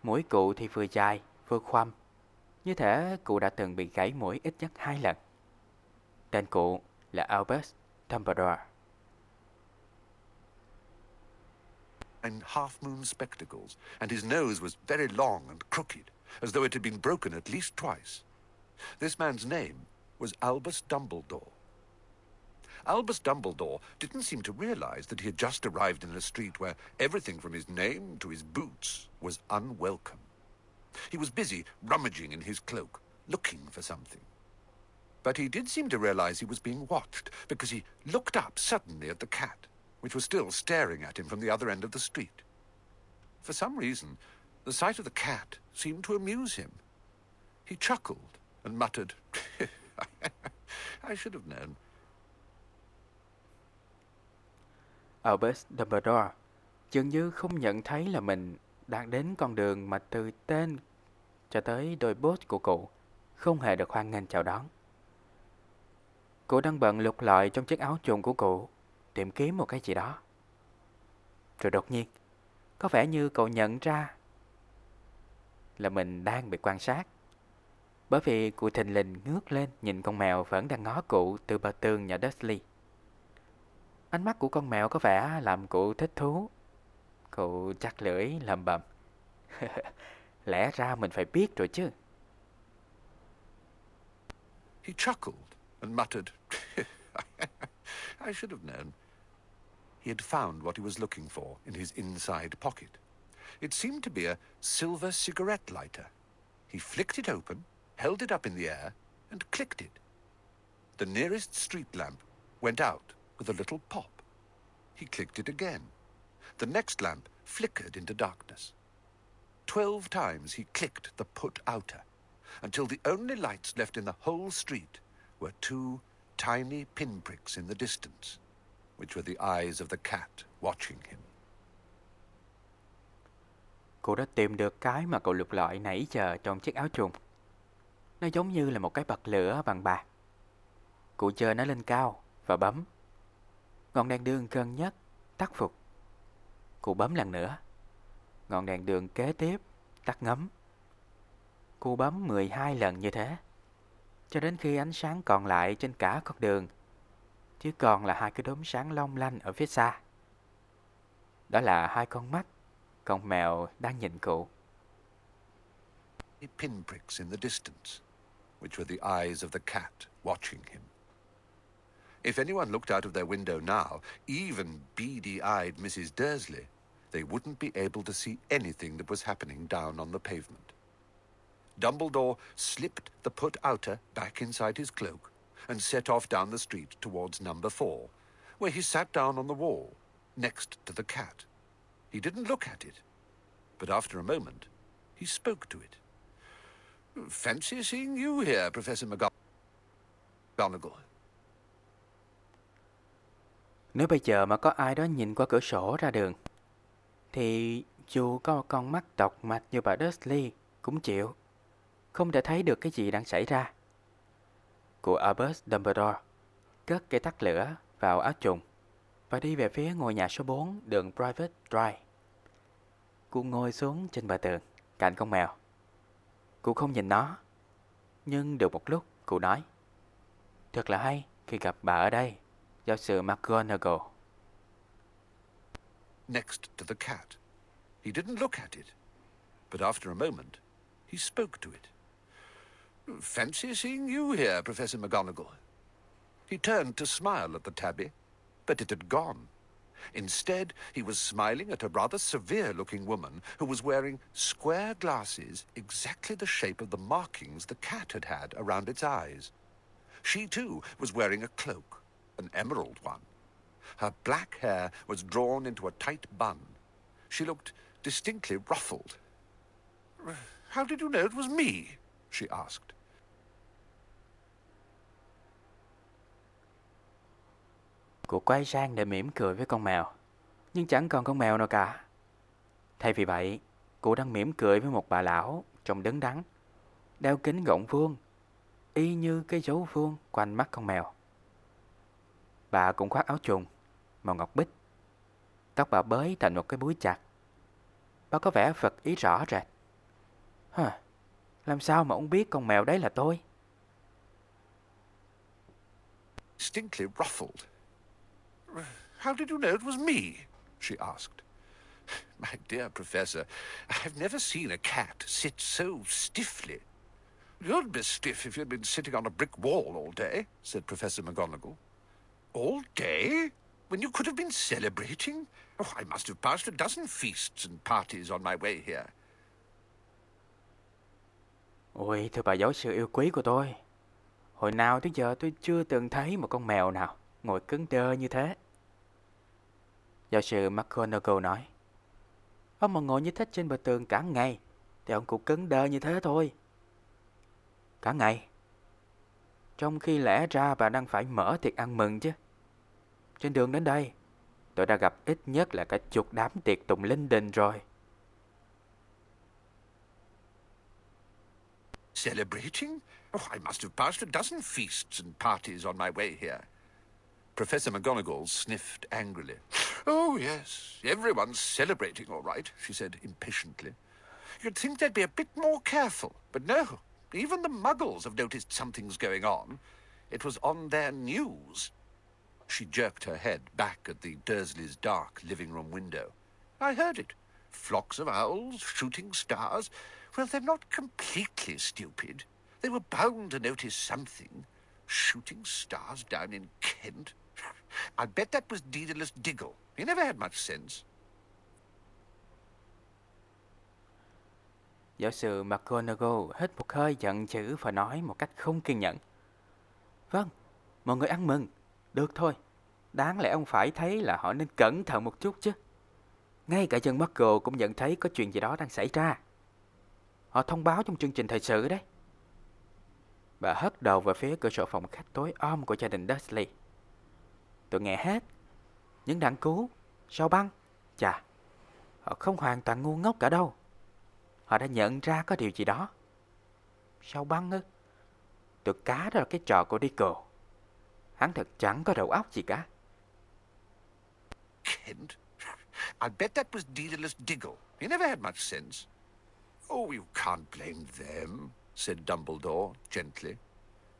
Mũi cụ thì vừa dài vừa khoăm, như thể cụ đã từng bị gãy mũi ít nhất hai lần. Tên cụ là Albert Dumbledore. and half-moon spectacles, and his nose was very long and crooked, as though it had been broken at least twice. This man's name was Albus Dumbledore. Albus Dumbledore didn't seem to realize that he had just arrived in a street where everything from his name to his boots was unwelcome. He was busy rummaging in his cloak, looking for something. But he did seem to realize he was being watched, because he looked up suddenly at the cat, which was still staring at him from the other end of the street. For some reason, the sight of the cat seemed to amuse him. He chuckled and muttered, I should have known. Albus Dumbledore dường như không nhận thấy là mình đang đến con đường mà từ tên cho tới đôi bốt của cụ không hề được hoan nghênh chào đón. Cụ đang bận lục lọi trong chiếc áo chuồng của cụ, tìm kiếm một cái gì đó. Rồi đột nhiên, có vẻ như cậu nhận ra là mình đang bị quan sát. Bởi vì cụ thình lình ngước lên nhìn con mèo vẫn đang ngó cụ từ bờ tường nhà Dudley. Ánh mắt của con mèo có vẻ làm cụ thích thú. Cụ chắc lưỡi lầm bầm. Lẽ ra mình phải biết rồi chứ. He chuckled and muttered, I should have known. He had found what he was looking for in his inside pocket. It seemed to be a silver cigarette lighter. He flicked it open, held it up in the air, and clicked it. The nearest street lamp went out with a little pop. He clicked it again. The next lamp flickered into darkness. Twelve times he clicked the put outer, until the only lights left in the whole street were two tiny pinpricks in the distance, which were the eyes of the cat watching him. Cô đã tìm được cái mà cậu lục lọi nãy giờ trong chiếc áo trùng. Nó giống như là một cái bật lửa bằng bạc. Cụ chờ nó lên cao và bấm. Ngọn đèn đường gần nhất tắt phục. Cô bấm lần nữa. Ngọn đèn đường kế tiếp tắt ngấm. Cô bấm 12 lần như thế. Cho đến khi ánh sáng còn lại trên cả con đường Chỉ còn là hai cái đốm sáng long lanh ở phía xa Đó là hai con mắt Con mèo đang nhìn cụ Pinpricks in the distance, which were the eyes of the cat watching him. If anyone looked out of their window now, even beady eyed Mrs. Dursley, they wouldn't be able to see anything that was happening down on the pavement. Dumbledore slipped the put outer back inside his cloak and set off down the street towards number four, where he sat down on the wall, next to the cat. He didn't look at it, but after a moment, he spoke to it. Fancy seeing you here, Professor McGonagall. Nếu bây giờ mà có ai đó nhìn qua cửa sổ ra đường, Thì dù có một con mắt độc mạch như bà Dursley cũng chịu Không thể thấy được cái gì đang xảy ra. Của Albus Dumbledore Cất cây tắt lửa vào áo trùng Và đi về phía ngôi nhà số 4 đường Private Drive Cô ngồi xuống trên bờ tường, Cạnh con mèo. Cô không nhìn nó, Nhưng được một lúc cô nói, Thật là hay khi gặp bà ở đây. Sư McGonagall Next to the cat. He didn't look at it, but after a moment, he spoke to it. Fancy seeing you here, Professor McGonagall. He turned to smile at the tabby, but it had gone. Instead, he was smiling at a rather severe looking woman who was wearing square glasses exactly the shape of the markings the cat had had around its eyes. She, too, was wearing a cloak, an emerald one. Her black hair was drawn into a tight bun. She looked distinctly ruffled. How did you know it was me? she asked. Cô quay sang để mỉm cười với con mèo Nhưng chẳng còn con mèo nào cả Thay vì vậy, Cô đang mỉm cười với một bà lão Trông đứng đắn, Đeo kính gọng vuông, Y như cái dấu vuông quanh mắt con mèo Bà cũng khoác áo trùng Màu ngọc bích Tóc bà bới thành một cái búi chặt Bà có vẻ phật ý rõ rệt Hờ, Làm sao mà ông biết con mèo đấy là tôi Distinctly ruffled. How did you know it was me? she asked. My dear Professor, I've never seen a cat sit so stiffly. You'd be stiff if you'd been sitting on a brick wall all day, said Professor McGonagall. All day? When you could have been celebrating? Oh, I must have passed a dozen feasts and parties on my way here. Ôi, thưa bà giáo sư yêu quý của tôi. Hồi nào tới giờ tôi chưa từng thấy một con mèo nào ngồi cứng đơ như thế. Giáo sư McGonagall nói. Ông mà ngồi như thế trên bờ tường cả ngày, thì ông cũng cứng đơ như thế thôi. Cả ngày? Trong khi lẽ ra bà đang phải mở tiệc ăn mừng chứ. Trên đường đến đây, tôi đã gặp ít nhất là cả chục đám tiệc tùng linh đình rồi. Celebrating? Oh, I must have passed a dozen feasts and parties on my way here. Professor McGonagall sniffed angrily. Oh, yes, everyone's celebrating all right, she said impatiently. You'd think they'd be a bit more careful, but no. Even the muggles have noticed something's going on. It was on their news. She jerked her head back at the Dursleys' dark living room window. I heard it. Flocks of owls, shooting stars. Well, they're not completely stupid. They were bound to notice something. Shooting stars down in Kent. I bet that was Daedalus Diggle. He never had much sense. Giáo sư McGonagall hít một hơi giận dữ và nói một cách không kiên nhẫn. Vâng, mọi người ăn mừng. Được thôi. Đáng lẽ ông phải thấy là họ nên cẩn thận một chút chứ. Ngay cả dân McGonagall cũng nhận thấy có chuyện gì đó đang xảy ra. Họ thông báo trong chương trình thời sự đấy. Bà hất đầu về phía cửa sổ phòng khách tối om của gia đình Dudley. Tôi nghe hết. Những đạn cứu, sao băng, chà, họ không hoàn toàn ngu ngốc cả đâu. Họ đã nhận ra có điều gì đó. Sao băng ư? Tôi cá đó là cái trò của Dico. Hắn thật chẳng có đầu óc gì cả. Kent? I bet that was Daedalus Diggle. He never had much sense. Oh, you can't blame them, said Dumbledore gently.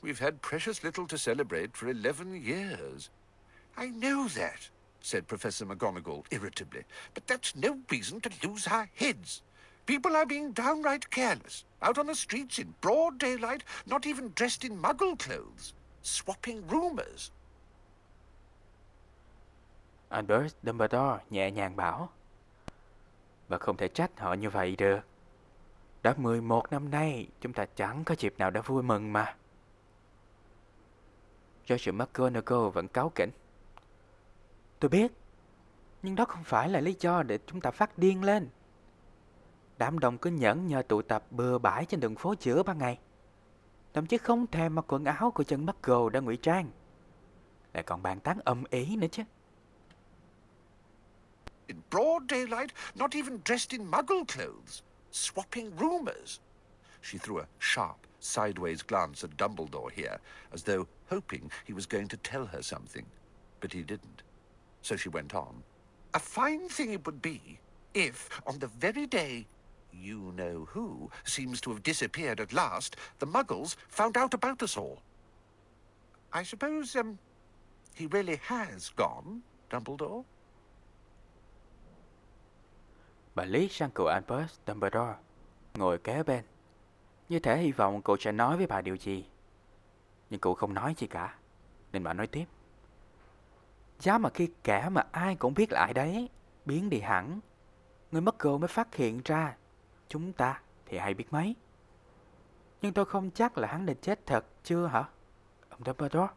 We've had precious little to celebrate for eleven years. I know that, said Professor McGonagall irritably, but that's no reason to lose our heads. People are being downright careless, out on the streets in broad daylight, not even dressed in muggle clothes, swapping rumors. Albert Dumbledore nhẹ nhàng bảo. Và không thể trách họ như vậy được. Đã 11 năm nay, chúng ta chẳng có dịp nào đã vui mừng mà. George McGonagall vẫn cáu kỉnh. Tôi biết, nhưng đó không phải là lý do để chúng ta phát điên lên. Đám đông cứ nhẫn nhờ tụ tập bừa bãi trên đường phố giữa ban ngày. Thậm chí không thèm mặc quần áo của chân mắt gồ đã ngụy trang. Lại còn bàn tán âm ý nữa chứ. In broad daylight, not even dressed in muggle clothes, swapping rumors. She threw a sharp, sideways glance at Dumbledore here, as though hoping he was going to tell her something. But he didn't. So she went on. A fine thing it would be if, on the very day you know who seems to have disappeared at last, the muggles found out about us all. I suppose, um, he really has gone, Dumbledore? Bà liếc sang cậu Albus Dumbledore, ngồi kế bên. Như thể hy vọng cậu sẽ nói với bà điều gì. Nhưng cậu không nói gì cả, nên bà nói tiếp. Giá mà khi kẻ mà ai cũng biết lại đấy, biến đi hẳn, người mất cậu mới phát hiện ra, chúng ta thì hay biết mấy. Nhưng tôi không chắc là hắn đã chết thật chưa hả, ông Dumbledore?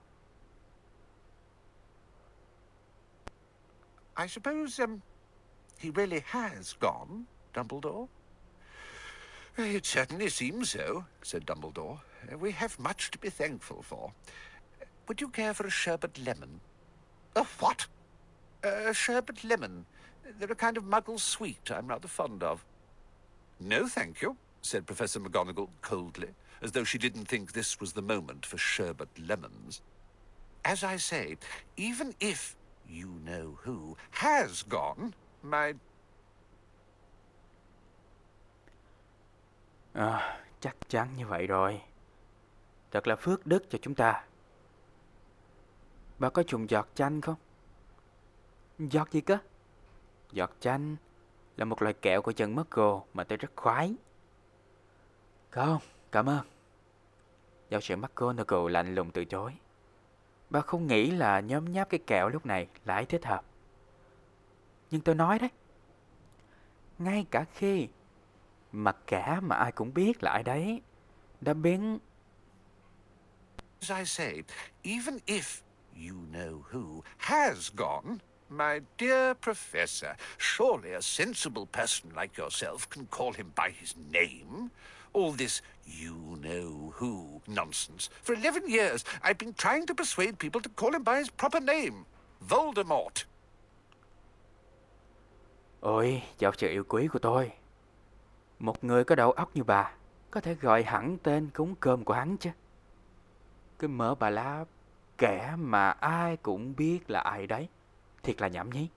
I suppose, um, he really has gone, Dumbledore? It certainly seems so, said Dumbledore. We have much to be thankful for. Would you care for a sherbet lemon? A what? A sherbet lemon. They're a kind of muggle sweet I'm rather fond of. No, thank you, said Professor McGonagall coldly, as though she didn't think this was the moment for sherbet lemons. As I say, even if you know who has gone, my À, chắc chắn như vậy rồi. Thật là phước đức cho chúng ta. Bà có trùng giọt chanh không? Giọt gì cơ? Giọt chanh là một loại kẹo của chân Muggle mà tôi rất khoái. Không, cảm ơn. Giáo sư McGonagall lạnh lùng từ chối. Bà không nghĩ là nhóm nháp cái kẹo lúc này lại thích hợp. Nhưng tôi nói đấy. Ngay cả khi mặt cả mà ai cũng biết là ai đấy, đã biến As I say, even if you know who has gone, my dear Professor, surely a sensible person like yourself can call him by his name. All this you know who nonsense. For 11 years, I've been trying to persuade people to call him by his proper name Voldemort. Ôi, giáo sư yêu quý của tôi. Một người có đầu óc như bà có thể gọi hẳn tên cúng cơm của hắn chứ. Cái mở bà lá kẻ mà ai cũng biết là ai đấy. Thiệt là nhảm nhí.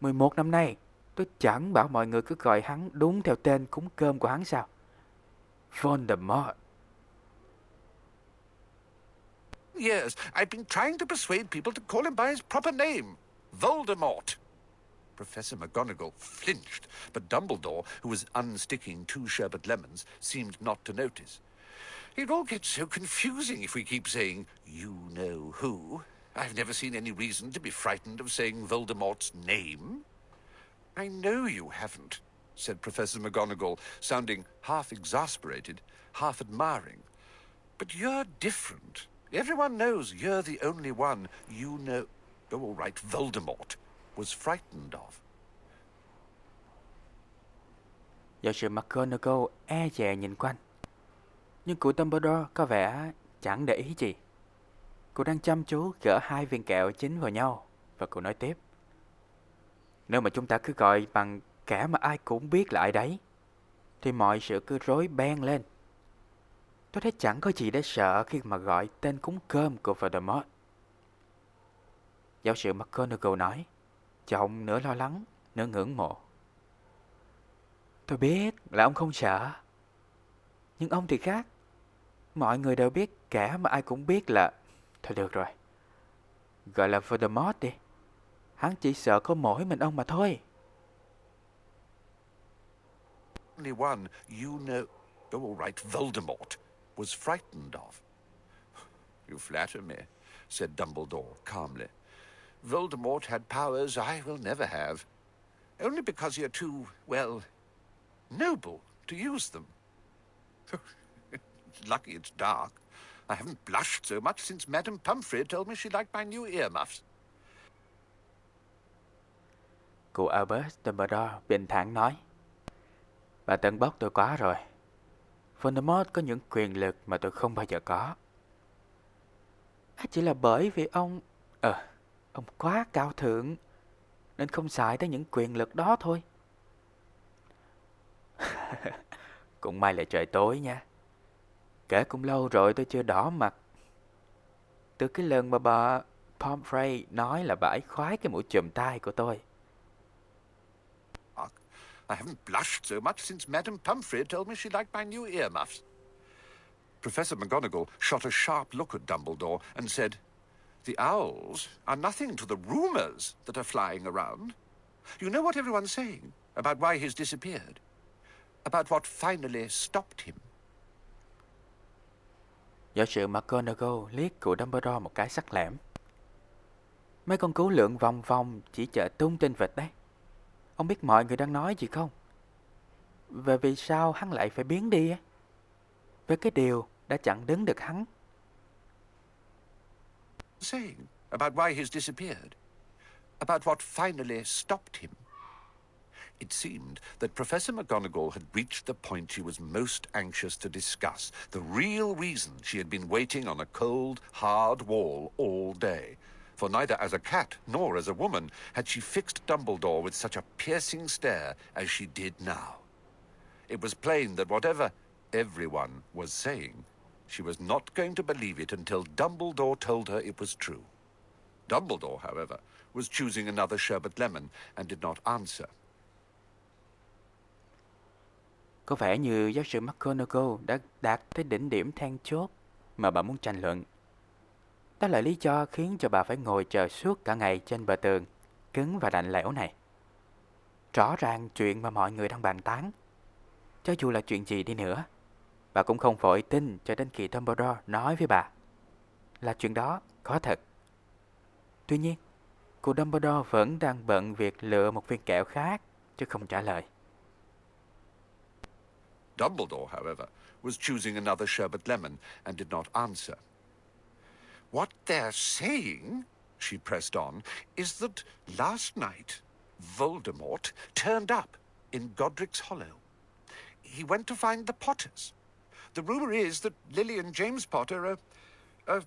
11 năm nay, tôi chẳng bảo mọi người cứ gọi hắn đúng theo tên cúng cơm của hắn sao. Voldemort. Yes, I've been trying to persuade people to call him by his proper name Voldemort. Professor McGonagall flinched, but Dumbledore, who was unsticking two sherbet lemons, seemed not to notice. It all gets so confusing if we keep saying, you know who. I've never seen any reason to be frightened of saying Voldemort's name. I know you haven't, said Professor McGonagall, sounding half exasperated, half admiring. But you're different. Everyone knows you're the only one you know. Oh, all right, Voldemort was frightened of. Giáo sư McGonagall e dè nhìn quanh. Nhưng cụ Dumbledore có vẻ chẳng để ý gì. Cô đang chăm chú gỡ hai viên kẹo chính vào nhau và cô nói tiếp. Nếu mà chúng ta cứ gọi bằng kẻ mà ai cũng biết là ai đấy, thì mọi sự cứ rối beng lên. Tôi thấy chẳng có gì để sợ khi mà gọi tên cúng cơm của Voldemort. Giáo sư McGonagall nói, giọng nửa lo lắng, nửa ngưỡng mộ. Tôi biết là ông không sợ. Nhưng ông thì khác. Mọi người đều biết kẻ mà ai cũng biết là... Thôi được rồi. Gọi là Voldemort đi. Hắn chỉ sợ có mỗi mình ông mà thôi. Only one you know. Oh, all right, Voldemort was frightened of. You flatter me, said Dumbledore calmly. Voldemort had powers I will never have. Only because you're too, well, noble to use them. Lucky it's dark. I haven't blushed so much since Madame Pumphrey told me she liked my new earmuffs. Cụ Albus Dumbledore bình thản nói. Bà tận bốc tôi quá rồi. Voldemort có những quyền lực mà tôi không bao giờ có. À, chỉ là bởi vì ông... Ờ, à, ông quá cao thượng, nên không xài tới những quyền lực đó thôi. cũng may là trời tối nha. Kể cũng lâu rồi tôi chưa đỏ mặt. Từ cái lần mà bà Pomfrey nói là bà ấy khoái cái mũi chùm tai của tôi. I haven't blushed so much since Madame Pumphrey told me she liked my new earmuffs. Professor McGonagall shot a sharp look at Dumbledore and said, The owls are nothing to the rumours that are flying around. You know what everyone's saying about why he's disappeared? About what finally stopped him? Giáo sư McGonagall liếc cụ Dumbledore một cái sắc lẻm. Mấy con cứu lượng vòng vòng chỉ chợ tung tin vịt đấy. Ông biết mọi người đang nói gì không? Về vì sao hắn lại phải biến đi á? Về cái điều đã chặn đứng được hắn. Saying about why he's disappeared? About what finally stopped him? It seemed that Professor McGonagall had reached the point she was most anxious to discuss, the real reason she had been waiting on a cold, hard wall all day. For neither as a cat nor as a woman had she fixed Dumbledore with such a piercing stare as she did now. It was plain that whatever everyone was saying, she was not going to believe it until Dumbledore told her it was true. Dumbledore, however, was choosing another sherbet lemon and did not answer. Có vẻ như giáo sư McGonagall đã đạt tới đỉnh điểm then chốt mà bà muốn tranh luận. Đó là lý do khiến cho bà phải ngồi chờ suốt cả ngày trên bờ tường, cứng và lạnh lẽo này. Rõ ràng chuyện mà mọi người đang bàn tán. Cho dù là chuyện gì đi nữa, bà cũng không vội tin cho đến khi Dumbledore nói với bà là chuyện đó có thật. Tuy nhiên, cô Dumbledore vẫn đang bận việc lựa một viên kẹo khác chứ không trả lời. Dumbledore, however, was choosing another sherbet lemon and did not answer. What they're saying, she pressed on, is that last night Voldemort turned up in Godric's Hollow. He went to find the Potters. The rumor is that Lily and James Potter are, are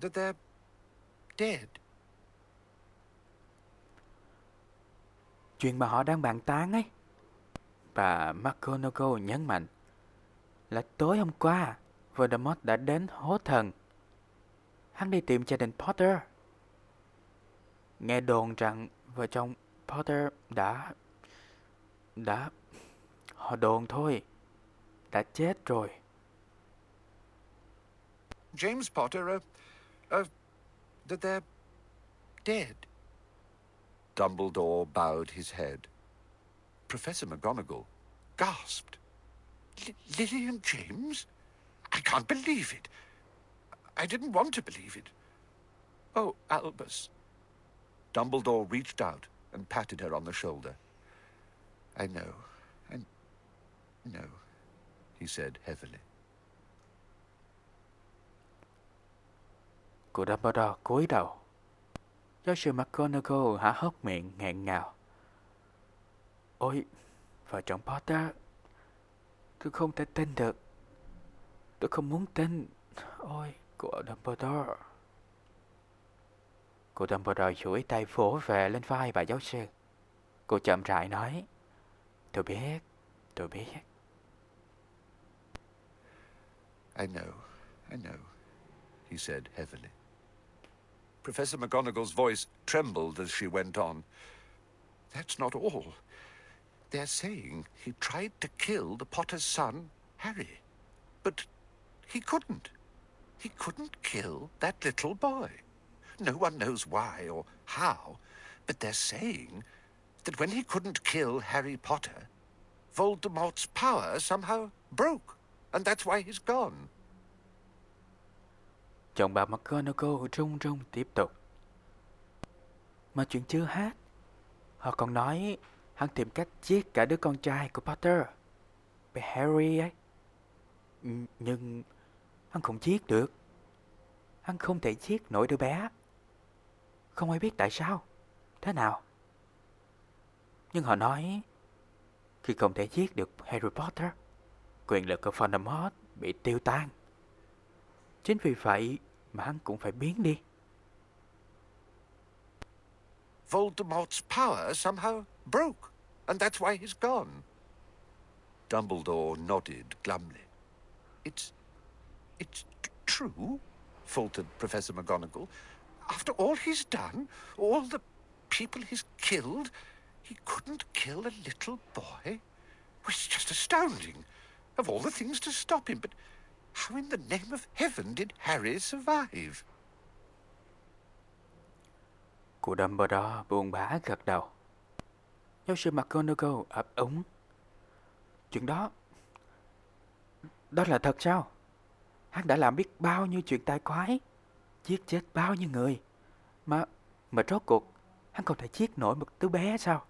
that they're dead. Chuyện mà họ đang bàn tán ấy. Bà McGonagall nhấn mạnh là tối hôm qua Voldemort đã đến hố thần. Hắn đi tìm gia đình Potter. Nghe đồn rằng vợ chồng Potter đã... đã... Họ đồn thôi. Đã chết rồi. James Potter are, are that they're dead. Dumbledore bowed his head. Professor McGonagall gasped. L- Lily and James? I can't believe it. I didn't want to believe it. Oh, Albus. Dumbledore reached out and patted her on the shoulder. I know. I know, he said heavily. Cô Dumbledore cúi đầu. Giáo sư McGonagall há hốc miệng nghẹn ngào. Ôi, vợ chồng Potter, tôi không thể tin được. Tôi không muốn tin. Ôi, cô Dumbledore. Cô Dumbledore chuỗi tay vỗ về lên vai bà giáo sư. Cô chậm rãi nói, tôi biết, tôi biết. I know, I know, he said heavily. Professor McGonagall's voice trembled as she went on. That's not all. They're saying he tried to kill the Potter's son, Harry. But he couldn't. He couldn't kill that little boy. No one knows why or how, but they're saying that when he couldn't kill Harry Potter, Voldemort's power somehow broke, and that's why he's gone. Chồng bà McGonagall run run tiếp tục. Mà chuyện chưa hết. Họ còn nói hắn tìm cách giết cả đứa con trai của Potter. Bé Harry ấy. Nhưng hắn không giết được. Hắn không thể giết nổi đứa bé. Không ai biết tại sao. Thế nào? Nhưng họ nói khi không thể giết được Harry Potter, quyền lực của Voldemort bị tiêu tan. Chính vì vậy mà hắn cũng phải biến đi. Voldemort's power somehow broke, and that's why he's gone. Dumbledore nodded glumly. It's. it's true, faltered Professor McGonagall. After all he's done, all the people he's killed, he couldn't kill a little boy? It's just astounding. Of all the things to stop him, but how in the name of heaven did Harry survive? Dumbledore buồn bã gật đầu. Giáo sư McGonagall ấp úng. Chuyện đó... Đó là thật sao? Hắn đã làm biết bao nhiêu chuyện tai quái. Giết chết bao nhiêu người. Mà... Mà rốt cuộc, hắn không thể giết nổi một đứa bé sao?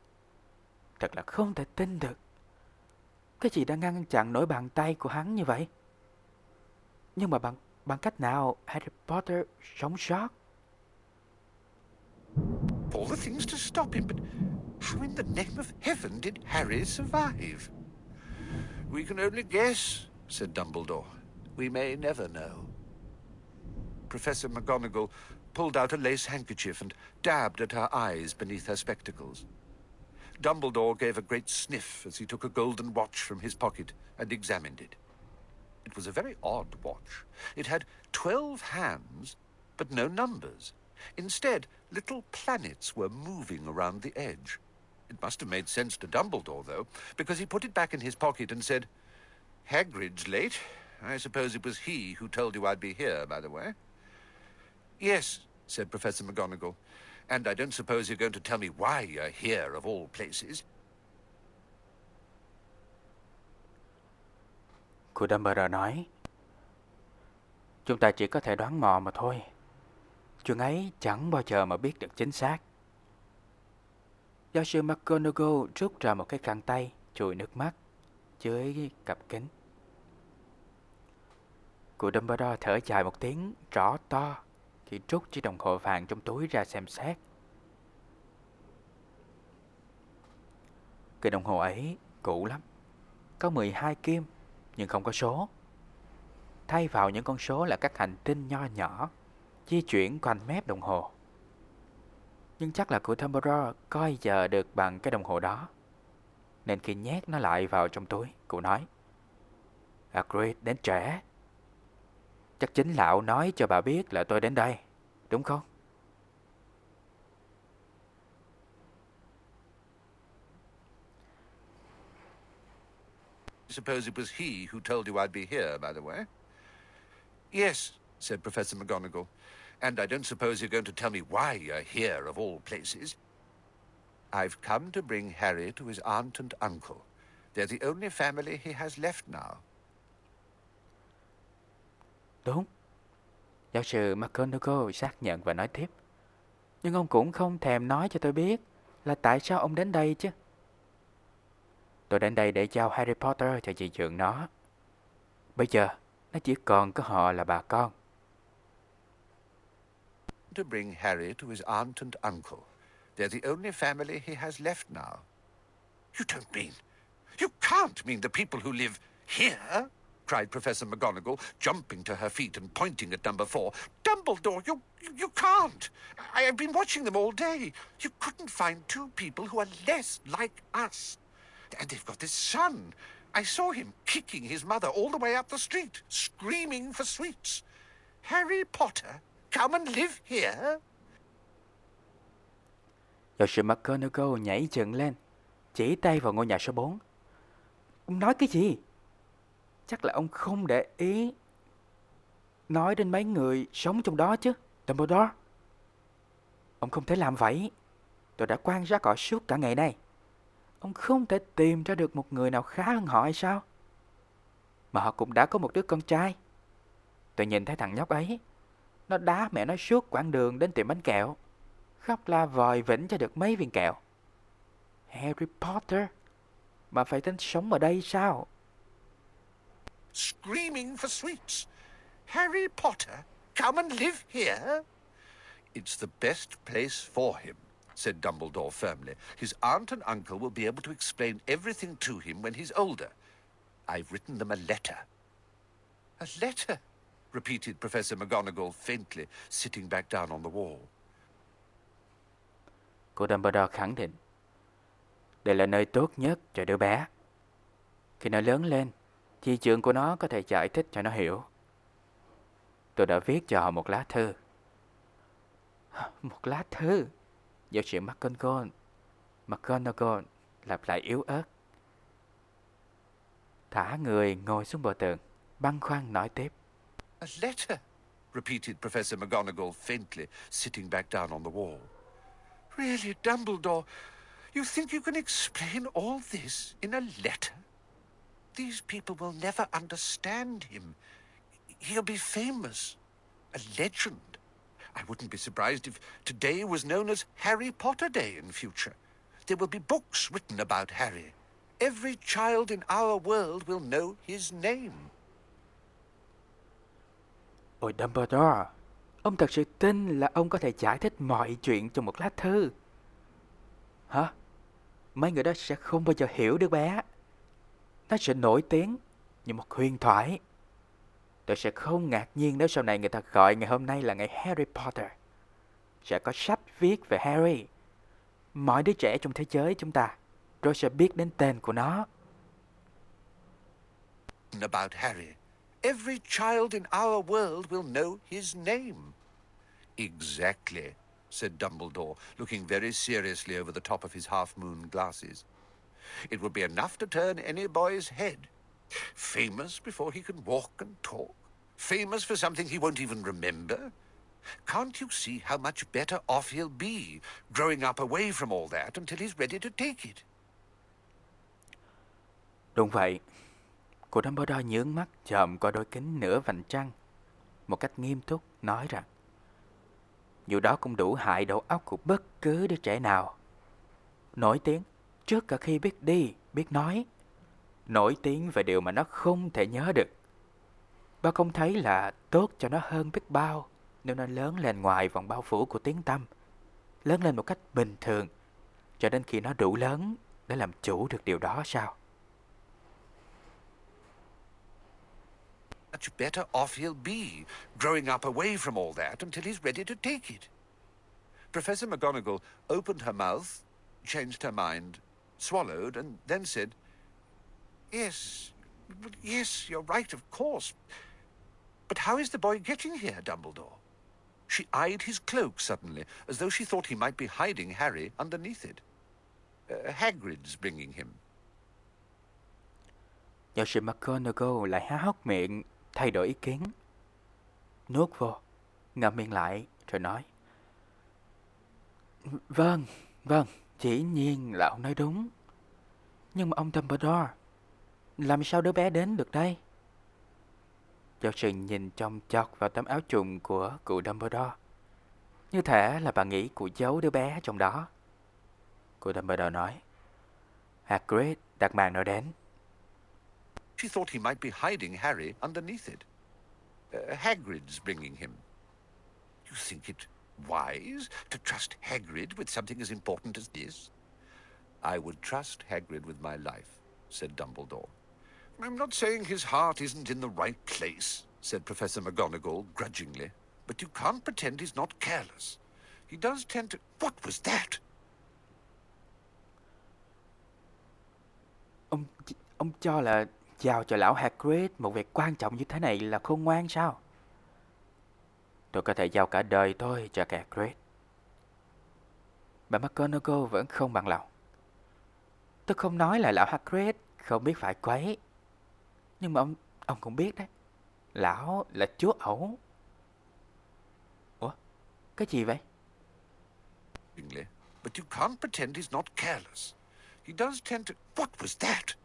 Thật là không thể tin được. Cái gì đã ngăn chặn nổi bàn tay của hắn như vậy? Nhưng mà bằng bằng cách nào Harry Potter sống sót? all the things to stop him, but how in the name of heaven did Harry survive? We can only guess, said Dumbledore. We may never know. Professor McGonagall pulled out a lace handkerchief and dabbed at her eyes beneath her spectacles. Dumbledore gave a great sniff as he took a golden watch from his pocket and examined it. It was a very odd watch. It had twelve hands, but no numbers. Instead, little planets were moving around the edge. It must have made sense to Dumbledore, though, because he put it back in his pocket and said, Hagrid's late. I suppose it was he who told you I'd be here, by the way. Yes, said Professor McGonagall. And I don't suppose you're going to tell me why you're here, of all places. Cô Dumbledore nói. Chúng ta chỉ có thể đoán mò mà thôi. Chuyện ấy chẳng bao giờ mà biết được chính xác. Giáo sư McGonagall rút ra một cái khăn tay, chùi nước mắt dưới cặp kính. Cụ Dumbledore thở dài một tiếng, rõ to, khi rút chiếc đồng hồ vàng trong túi ra xem xét. Cái đồng hồ ấy cũ lắm. Có 12 kim, nhưng không có số. Thay vào những con số là các hành tinh nho nhỏ, di chuyển quanh mép đồng hồ. Nhưng chắc là cụ Tamboro coi giờ được bằng cái đồng hồ đó. Nên khi nhét nó lại vào trong túi, cụ nói Agreed đến trễ. Chắc chính lão nói cho bà biết là tôi đến đây, đúng không? Suppose it was he who told you I'd be here, by the way. Yes, said Professor McGonagall. And I don't suppose you're going to tell me why you're here, of all places. I've come to bring Harry to his aunt and uncle. They're the only family he has left now. Đúng. Giáo sư McGonagall xác nhận và nói tiếp. Nhưng ông cũng không thèm nói cho tôi biết là tại sao ông đến đây chứ. Tôi đến đây để giao Harry Potter cho chị trường nó. Bây giờ, nó chỉ còn có họ là bà con. To bring Harry to his aunt and uncle. They're the only family he has left now. You don't mean... You can't mean the people who live here? cried Professor McGonagall, jumping to her feet and pointing at number four. Dumbledore, you, you can't. I have been watching them all day. You couldn't find two people who are less like us. And they've got this son. I saw him kicking his mother all the way up the street, screaming for sweets. Harry Potter, come and live here? Giáo sư McGonagall nhảy dựng lên, chỉ tay vào ngôi nhà số 4. Ông nói cái gì? Chắc là ông không để ý nói đến mấy người sống trong đó chứ, Dumbledore. Ông không thể làm vậy. Tôi đã quan sát họ suốt cả ngày nay. Ông không thể tìm ra được một người nào khá hơn họ hay sao? Mà họ cũng đã có một đứa con trai. Tôi nhìn thấy thằng nhóc ấy. Nó đá mẹ nó suốt quãng đường đến tiệm bánh kẹo. Khóc la vòi vĩnh cho được mấy viên kẹo. Harry Potter mà phải tính sống ở đây sao? Screaming for sweets. Harry Potter, come and live here? It's the best place for him, said Dumbledore firmly. His aunt and uncle will be able to explain everything to him when he's older. I've written them a letter. A letter? Repeated Professor McGonagall faintly, sitting back down on the wall. Cô Dumbledore khẳng định. Đây là nơi tốt nhất cho đứa bé. Khi nó lớn lên, thì trường của nó có thể giải thích cho nó hiểu. Tôi đã viết cho họ một lá thư. Một lá thư? Giáo sĩ McGonagall. McGonagall lặp lại yếu ớt. Thả người ngồi xuống bờ tường, băn khoăn nói tiếp. A letter? repeated Professor McGonagall faintly, sitting back down on the wall. Really, Dumbledore, you think you can explain all this in a letter? These people will never understand him. He'll be famous, a legend. I wouldn't be surprised if today was known as Harry Potter Day in future. There will be books written about Harry. Every child in our world will know his name. Ôi Dumbledore, ông thật sự tin là ông có thể giải thích mọi chuyện trong một lá thư. Hả? Mấy người đó sẽ không bao giờ hiểu được bé. Nó sẽ nổi tiếng như một huyền thoại. Tôi sẽ không ngạc nhiên nếu sau này người ta gọi ngày hôm nay là ngày Harry Potter. Sẽ có sách viết về Harry. Mọi đứa trẻ trong thế giới chúng ta rồi sẽ biết đến tên của nó. About Harry. Every child in our world will know his name. Exactly, said Dumbledore, looking very seriously over the top of his half moon glasses. It would be enough to turn any boy's head. Famous before he can walk and talk. Famous for something he won't even remember. Can't you see how much better off he'll be growing up away from all that until he's ready to take it? Đúng vậy. Cô Dumbledore nhướng mắt chồm qua đôi kính nửa vành trăng. Một cách nghiêm túc nói rằng Dù đó cũng đủ hại đầu óc của bất cứ đứa trẻ nào. Nổi tiếng trước cả khi biết đi, biết nói. Nổi tiếng về điều mà nó không thể nhớ được. Ba không thấy là tốt cho nó hơn biết bao nếu nó lớn lên ngoài vòng bao phủ của tiếng tâm, lớn lên một cách bình thường, cho đến khi nó đủ lớn để làm chủ được điều đó sao? Much better off he'll be, growing up away from all that until he's ready to take it. Professor McGonagall opened her mouth, changed her mind, swallowed, and then said, Yes, yes, you're right, of course. But how is the boy getting here, Dumbledore? She eyed his cloak suddenly, as though she thought he might be hiding Harry underneath it. Uh, Hagrid's bringing him. Giáo sư McGonagall lại há hốc miệng, thay đổi ý kiến. Nuốt vô, ngậm miệng lại, rồi nói. Vâng, vâng, chỉ nhiên là ông nói đúng. Nhưng mà ông Dumbledore, làm sao đứa bé đến được đây? Giáo sư nhìn trong chọc vào tấm áo trùng của cụ Dumbledore. Như thể là bà nghĩ cụ giấu đứa bé trong đó. Cụ Dumbledore nói. Hagrid đặt màn nó đến. She thought he might be hiding Harry underneath it. Uh, Hagrid's bringing him. You think it wise to trust Hagrid with something as important as this? I would trust Hagrid with my life, said Dumbledore. I'm not saying his heart isn't in the right place, said Professor McGonagall grudgingly, but you can't pretend he's not careless. He does tend to. What was that? Ông ông cho là giao cho lão Hagrid một việc quan trọng như thế này là khôn ngoan sao? Tôi có thể giao cả đời tôi cho Hagrid. Bà McGonagall vẫn không bằng lòng. Tôi không nói là lão Hagrid không biết phải quấy. Nhưng mà ông ông cũng biết đấy. Lão là chúa ẩu. Ủa? Cái gì vậy? But you can't pretend he's not careless. He does tend to. What was that?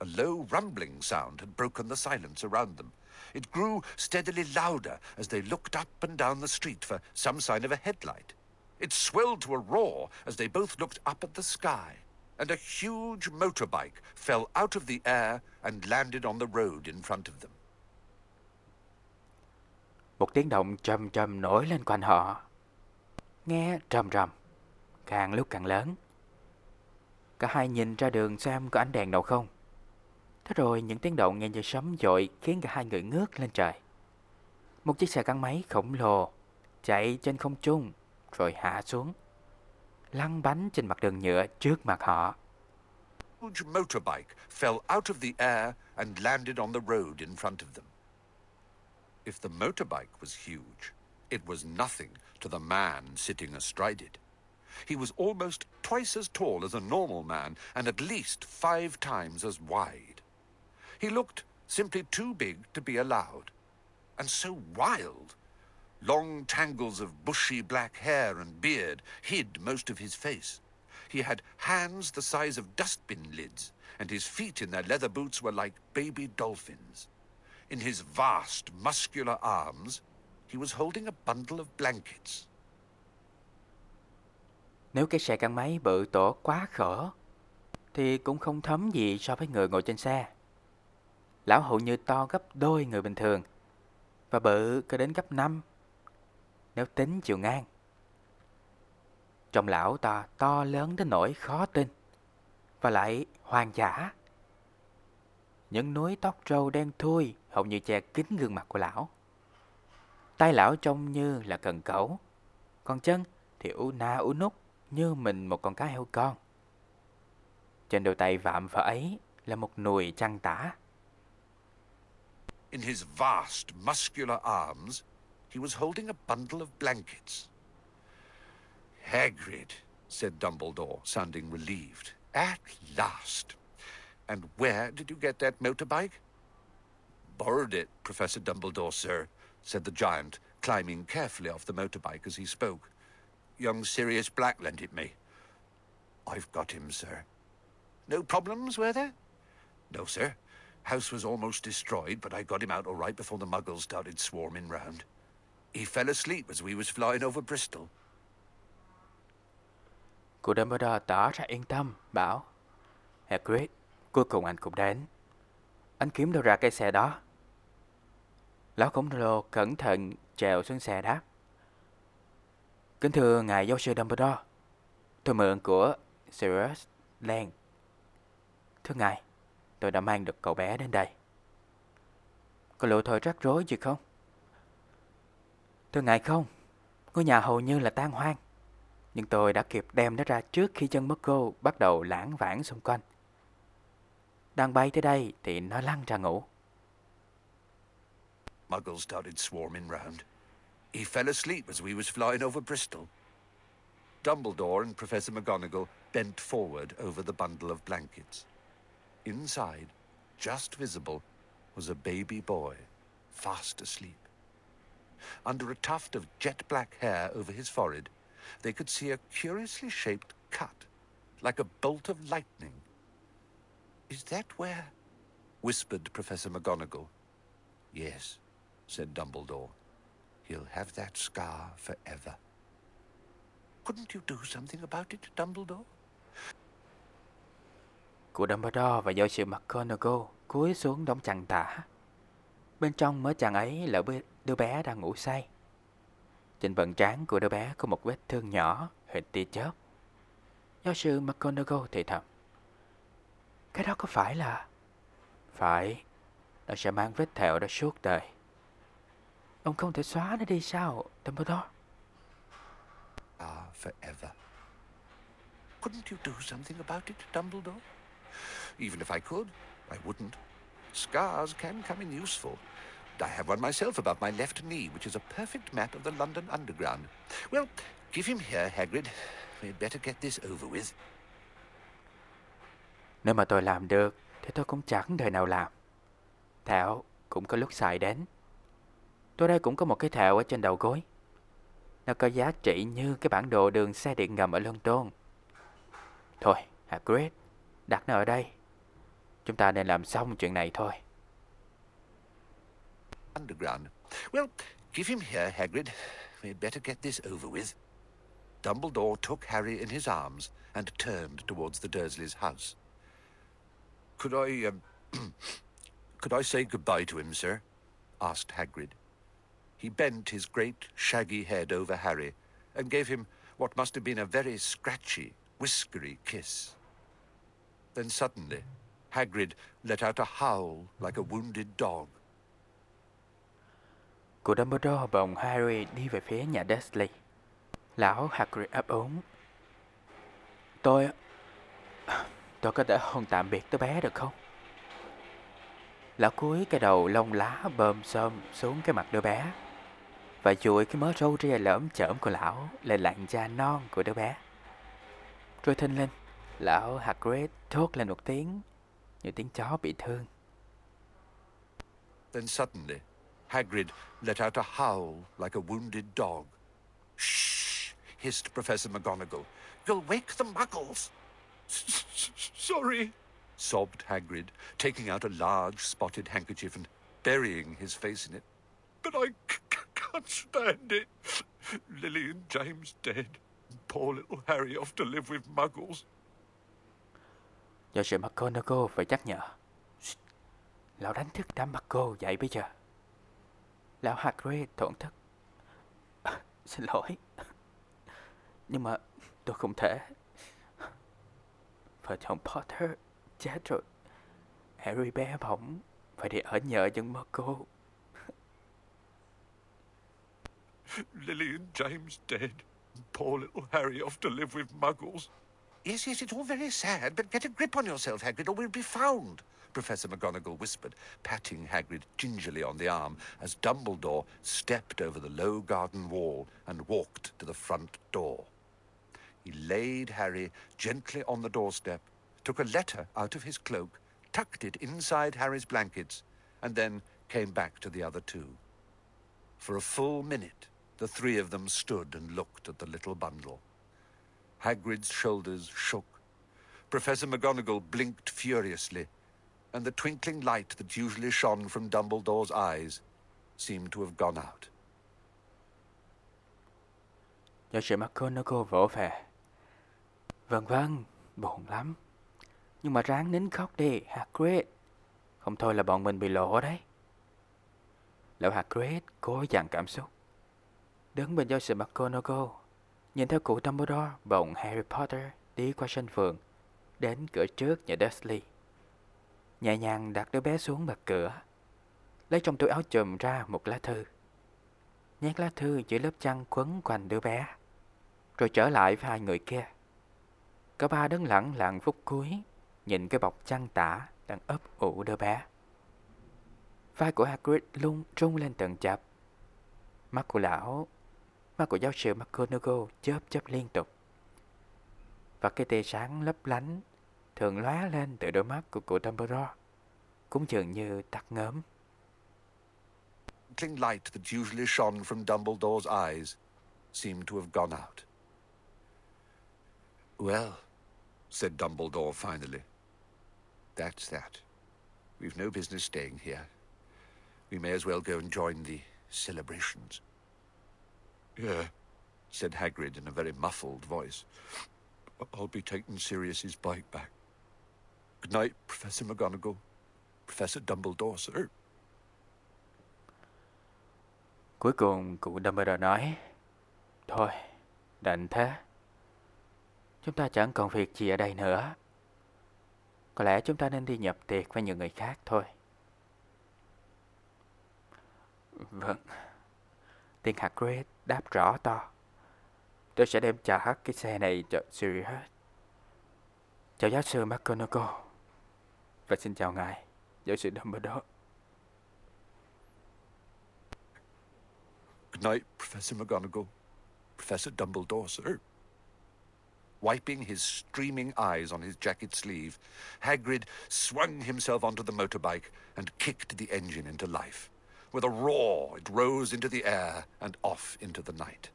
A low rumbling sound had broken the silence around them. It grew steadily louder as they looked up and down the street for some sign of a headlight. It swelled to a roar as they both looked up at the sky, and a huge motorbike fell out of the air and landed on the road in front of them. Một tiếng động trầm trầm nổi lên quanh họ. Nghe trầm trầm, càng lúc càng lớn. Cả hai nhìn ra đường xem có ánh đèn nào không. Thế rồi những tiếng động nghe như sấm dội khiến cả hai người ngước lên trời. Một chiếc xe gắn máy khổng lồ chạy trên không trung rồi hạ xuống. Lăn bánh trên mặt đường nhựa trước mặt họ. huge motorbike fell out of the air and landed on the road in front of them. If the motorbike was huge, it was nothing to the man sitting astride it. He was almost twice as tall as a normal man and at least five times as wide. He looked simply too big to be allowed, and so wild. Long tangles of bushy black hair and beard hid most of his face. He had hands the size of dustbin lids, and his feet in their leather boots were like baby dolphins. In his vast, muscular arms, he was holding a bundle of blankets. Nếu cái xe gắn máy bự tổ quá khở, thì cũng không thấm gì so với người ngồi trên xe. Lão hầu như to gấp đôi người bình thường, và bự có đến gấp 5, nếu tính chiều ngang. Trong lão ta to lớn đến nỗi khó tin, và lại hoang dã. Những núi tóc râu đen thui hầu như che kín gương mặt của lão. Tay lão trông như là cần cẩu, còn chân thì u na u nút như mình một con cá heo con. Trên đôi tay vạm vỡ ấy là một nùi chăn tả. In his vast, muscular arms, he was holding a bundle of blankets. Hagrid, said Dumbledore, sounding relieved. At last. And where did you get that motorbike? Borrowed it, Professor Dumbledore, sir, said the giant, climbing carefully off the motorbike as he spoke. Young Sirius Black lent it me. I've got him, sir. No problems, were there? No, sir. House was almost destroyed, but I got him out all right before the muggles started swarming round. He fell asleep as we was flying over Bristol. Cô Dumbledore tỏ ra yên tâm, bảo Hagrid, cuối cùng anh cũng đến. Anh kiếm đâu ra cái xe đó? Lão khổng lồ cẩn thận trèo xuống xe đáp. Kính thưa ngài giáo sư Dumbledore, tôi mượn của Sirius Lang. Thưa ngài, tôi đã mang được cậu bé đến đây. Có lộ thời rắc rối gì không? Tôi ngại không, ngôi nhà hầu như là tan hoang. Nhưng tôi đã kịp đem nó ra trước khi chân Marco bắt đầu lãng vãng xung quanh. Đang bay tới đây thì nó lăn ra ngủ. Muggles started swarming round. He fell asleep as we was flying over Bristol. Dumbledore and Professor McGonagall bent forward over the bundle of blankets. Inside, just visible, was a baby boy, fast asleep. Under a tuft of jet black hair over his forehead, they could see a curiously shaped cut, like a bolt of lightning. Is that where? whispered Professor McGonagall. Yes, said Dumbledore. He'll have that scar forever. Couldn't you do something about it, Dumbledore? Của Dumbledore và giáo sư McGonagall cúi xuống đóng chăn tả. Bên trong mớ chăn ấy là đứa bé đang ngủ say. Trên vận trán của đứa bé có một vết thương nhỏ, hình tia chớp. Giáo sư McGonagall thì thầm. Cái đó có phải là... Phải, nó sẽ mang vết thẹo đó suốt đời. Ông không thể xóa nó đi sao, Dumbledore? Ah, forever. Couldn't you do something about it, Dumbledore? Even if I could, I wouldn't. Scars can come in useful. I have one myself above my left knee, which is a perfect map of the London Underground. Well, give him here, Hagrid. We'd better get this over with. Nếu mà tôi làm được, thì tôi cũng chẳng đời nào làm. Thảo cũng có lúc xài đến. Tôi đây cũng có một cái thảo ở trên đầu gối. Nó có giá trị như cái bản đồ đường xe điện ngầm ở London. Thôi, Hagrid, đặt nó ở đây. Chúng ta nên làm xong chuyện này thôi. Underground. Well, give him here, Hagrid. We'd better get this over with. Dumbledore took Harry in his arms and turned towards the Dursleys' house. Could I, um, could I say goodbye to him, sir? asked Hagrid. He bent his great shaggy head over Harry and gave him what must have been a very scratchy, whiskery kiss. Then suddenly, Hagrid let out a howl like a wounded dog. Cô Dumbledore bồng Harry đi về phía nhà Dursley. Lão Hagrid ấp úng. Tôi... Tôi có thể hôn tạm biệt đứa bé được không? Lão cúi cái đầu lông lá bơm xôm xuống cái mặt đứa bé và chuỗi cái mớ râu ria lởm chởm của lão lên làn da non của đứa bé. Rồi thinh lên, lão Hagrid thốt lên một tiếng như tiếng chó bị thương. Then suddenly, Hagrid let out a howl like a wounded dog. Shh! hissed Professor McGonagall. You'll wake the muggles. Sorry, sobbed Hagrid, taking out a large spotted handkerchief and burying his face in it. But I can't stand it. Lily and James dead. Poor little Harry off to live with muggles. Do sự McGonagall phải nhắc nhở. Lão đánh thức đám McGonagall dậy bây giờ. Lão Hagrid thổn thức. À, xin lỗi. Nhưng mà tôi không thể. Vợ chồng Potter chết rồi. Harry bé bỏng phải đi ở nhờ chân McGonagall. Lily and James dead. Poor little Harry off to live with muggles. Yes, yes, it's all very sad, but get a grip on yourself, Hagrid, or we'll be found, Professor McGonagall whispered, patting Hagrid gingerly on the arm as Dumbledore stepped over the low garden wall and walked to the front door. He laid Harry gently on the doorstep, took a letter out of his cloak, tucked it inside Harry's blankets, and then came back to the other two. For a full minute, the three of them stood and looked at the little bundle. Hagrid's shoulders shook. Professor McGonagall blinked furiously, and the twinkling light that usually shone from Dumbledore's eyes seemed to have gone out. Giáo sư McGonagall vỗ về. Vâng vâng, buồn lắm. Nhưng mà ráng nín khóc đi, Hagrid. Không thôi là bọn mình bị lộ đấy. Lão Hagrid cố dằn cảm xúc. Đứng bên giáo sư McGonagall, nhìn theo cụ Dumbledore bồng Harry Potter đi qua sân vườn, đến cửa trước nhà Dursley. Nhẹ nhàng đặt đứa bé xuống bậc cửa, lấy trong túi áo chùm ra một lá thư. Nhét lá thư dưới lớp chăn quấn quanh đứa bé, rồi trở lại với hai người kia. Cả ba đứng lặng lặng phút cuối, nhìn cái bọc chăn tả đang ấp ủ đứa bé. Vai của Hagrid luôn trung lên từng chập. Mắt của lão, mắt của giáo sư McGonagall chớp chớp liên tục. Và cái tia sáng lấp lánh thường lóe lên từ đôi mắt của cụ Dumbledore, cũng dường như tắt ngớm. twinkling light that usually shone from Dumbledore's eyes seemed to have gone out. Well, said Dumbledore finally, that's that. We've no business staying here. We may as well go and join the celebrations. Yeah, said Hagrid in a very muffled voice. I'll be taking Sirius's bike back. Good night, Professor McGonagall. Professor Dumbledore, sir. Cuối cùng cụ Dumbledore nói, Thôi, đành thế. Chúng ta chẳng còn việc gì ở đây nữa. Có lẽ chúng ta nên đi nhập tiệc với những người khác thôi. Vâng. Tiên Hagrid đáp rõ to. Tôi sẽ đem trả cái xe này cho Sirius. Chào giáo sư McGonagall. Và xin chào ngài, giáo sư Dumbledore. Good night, Professor McGonagall. Professor Dumbledore, sir. Wiping his streaming eyes on his jacket sleeve, Hagrid swung himself onto the motorbike and kicked the engine into life. With a roar, it rose into the air and off into the night.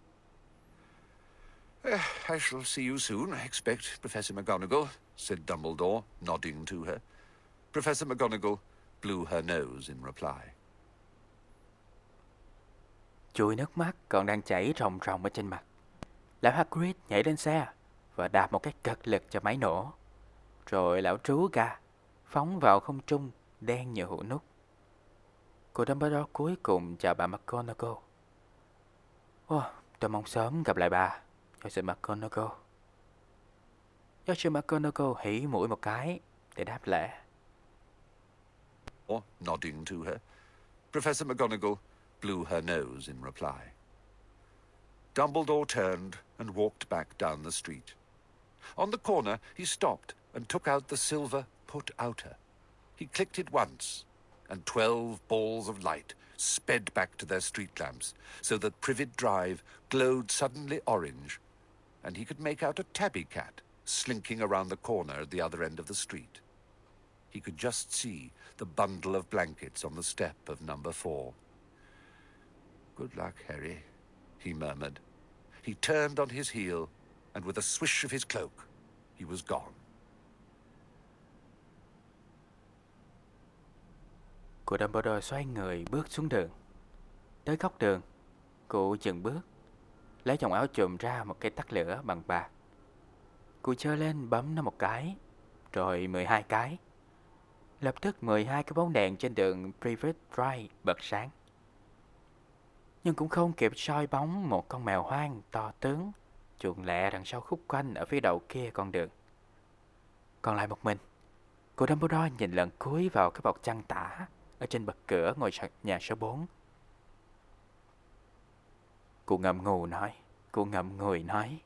"Eh, I shall see you soon, I expect, Professor McGonagall, said Dumbledore, nodding to her. Professor McGonagall blew her nose in reply. Chuỗi nước mắt còn đang chảy ròng ròng ở trên mặt. Lão Hagrid nhảy lên xe và đạp một cái cật lực cho máy nổ. Rồi lão trú ga, phóng vào không trung đen như hũ nút. Cô Dumbledore cuối cùng chào bà McGonagall. Oh, tôi mong sớm gặp lại bà, giáo sư McGonagall. Giáo sư McGonagall hỉ mũi một cái để đáp lễ. or nodding to her. Professor McGonagall blew her nose in reply. Dumbledore turned and walked back down the street. On the corner, he stopped and took out the silver put outer. He clicked it once, and twelve balls of light sped back to their street lamps, so that Privet Drive glowed suddenly orange, and he could make out a tabby cat slinking around the corner at the other end of the street. He could just see the bundle of blankets on the step of number four. Good luck, Harry, he murmured. He turned on his heel, and with a swish of his cloak, he was gone. Cô Dumbledore xoay người bước xuống đường. Tới góc đường, cụ dừng bước, lấy trong áo chùm ra một cây tắt lửa bằng bạc. Cụ chơi lên bấm nó một cái, rồi 12 cái. Lập tức 12 cái bóng đèn trên đường Privet Drive bật sáng. Nhưng cũng không kịp soi bóng một con mèo hoang to tướng chuồn lẹ đằng sau khúc quanh ở phía đầu kia con đường. Còn lại một mình, cô Dumbledore nhìn lần cuối vào cái bọc chăn tả ở trên bậc cửa ngôi sa- nhà số 4. Cô ngậm ngù nói, cô ngậm ngùi nói.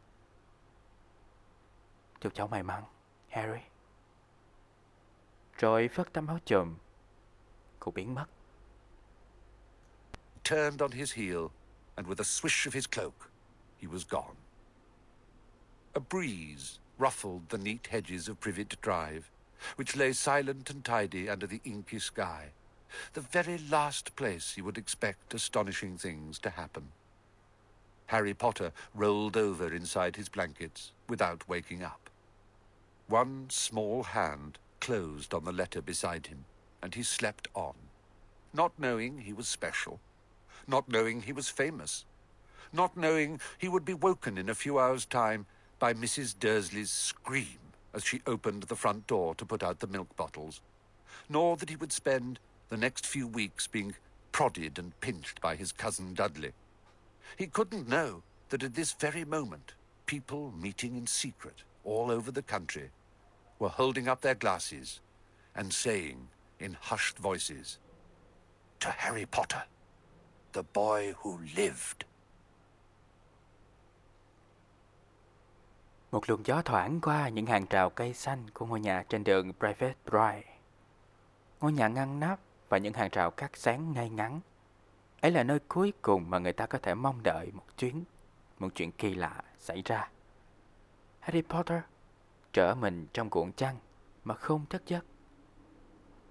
Chúc cháu may mắn, Harry. Rồi phất tấm áo chùm, cô biến mất. turned on his heel, and with a swish of his cloak, he was gone. A breeze ruffled the neat hedges of Privet Drive, which lay silent and tidy under the inky sky, the very last place he would expect astonishing things to happen. Harry Potter rolled over inside his blankets without waking up. One small hand closed on the letter beside him, and he slept on, not knowing he was special, not knowing he was famous, not knowing he would be woken in a few hours' time by Mrs. Dursley's scream as she opened the front door to put out the milk bottles, nor that he would spend the next few weeks being prodded and pinched by his cousin Dudley. He couldn't know that at this very moment, people meeting in secret all over the country were holding up their glasses and saying in hushed voices, To Harry Potter, the boy who lived. Một luồng gió thoảng qua những hàng rào cây xanh của ngôi nhà trên đường Private Drive. Ngôi nhà ngăn nắp và những hàng rào cát sáng ngay ngắn. Ấy là nơi cuối cùng mà người ta có thể mong đợi một chuyến, một chuyện kỳ lạ xảy ra. Harry Potter trở mình trong cuộn chăn mà không thức giấc.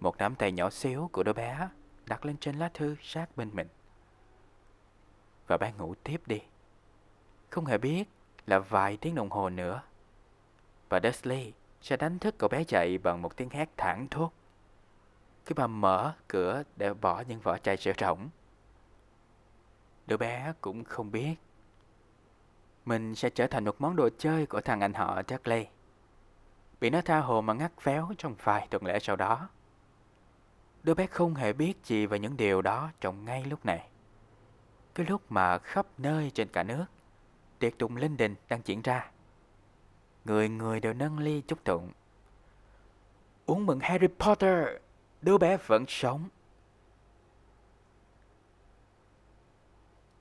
Một nắm tay nhỏ xíu của đứa bé đặt lên trên lá thư sát bên mình. Và bé ngủ tiếp đi. Không hề biết là vài tiếng đồng hồ nữa. Và Dursley sẽ đánh thức cậu bé dậy bằng một tiếng hét thẳng thốt. Khi bà mở cửa để bỏ những vỏ chai rượu rỗng. Đứa bé cũng không biết. Mình sẽ trở thành một món đồ chơi của thằng anh họ Charlie, Bị nó tha hồ mà ngắt véo trong vài tuần lễ sau đó. Đứa bé không hề biết gì về những điều đó trong ngay lúc này. Cái lúc mà khắp nơi trên cả nước, tiệc tùng linh đình đang diễn ra. Người người đều nâng ly chúc tụng. Uống mừng Harry Potter, đứa bé vẫn sống.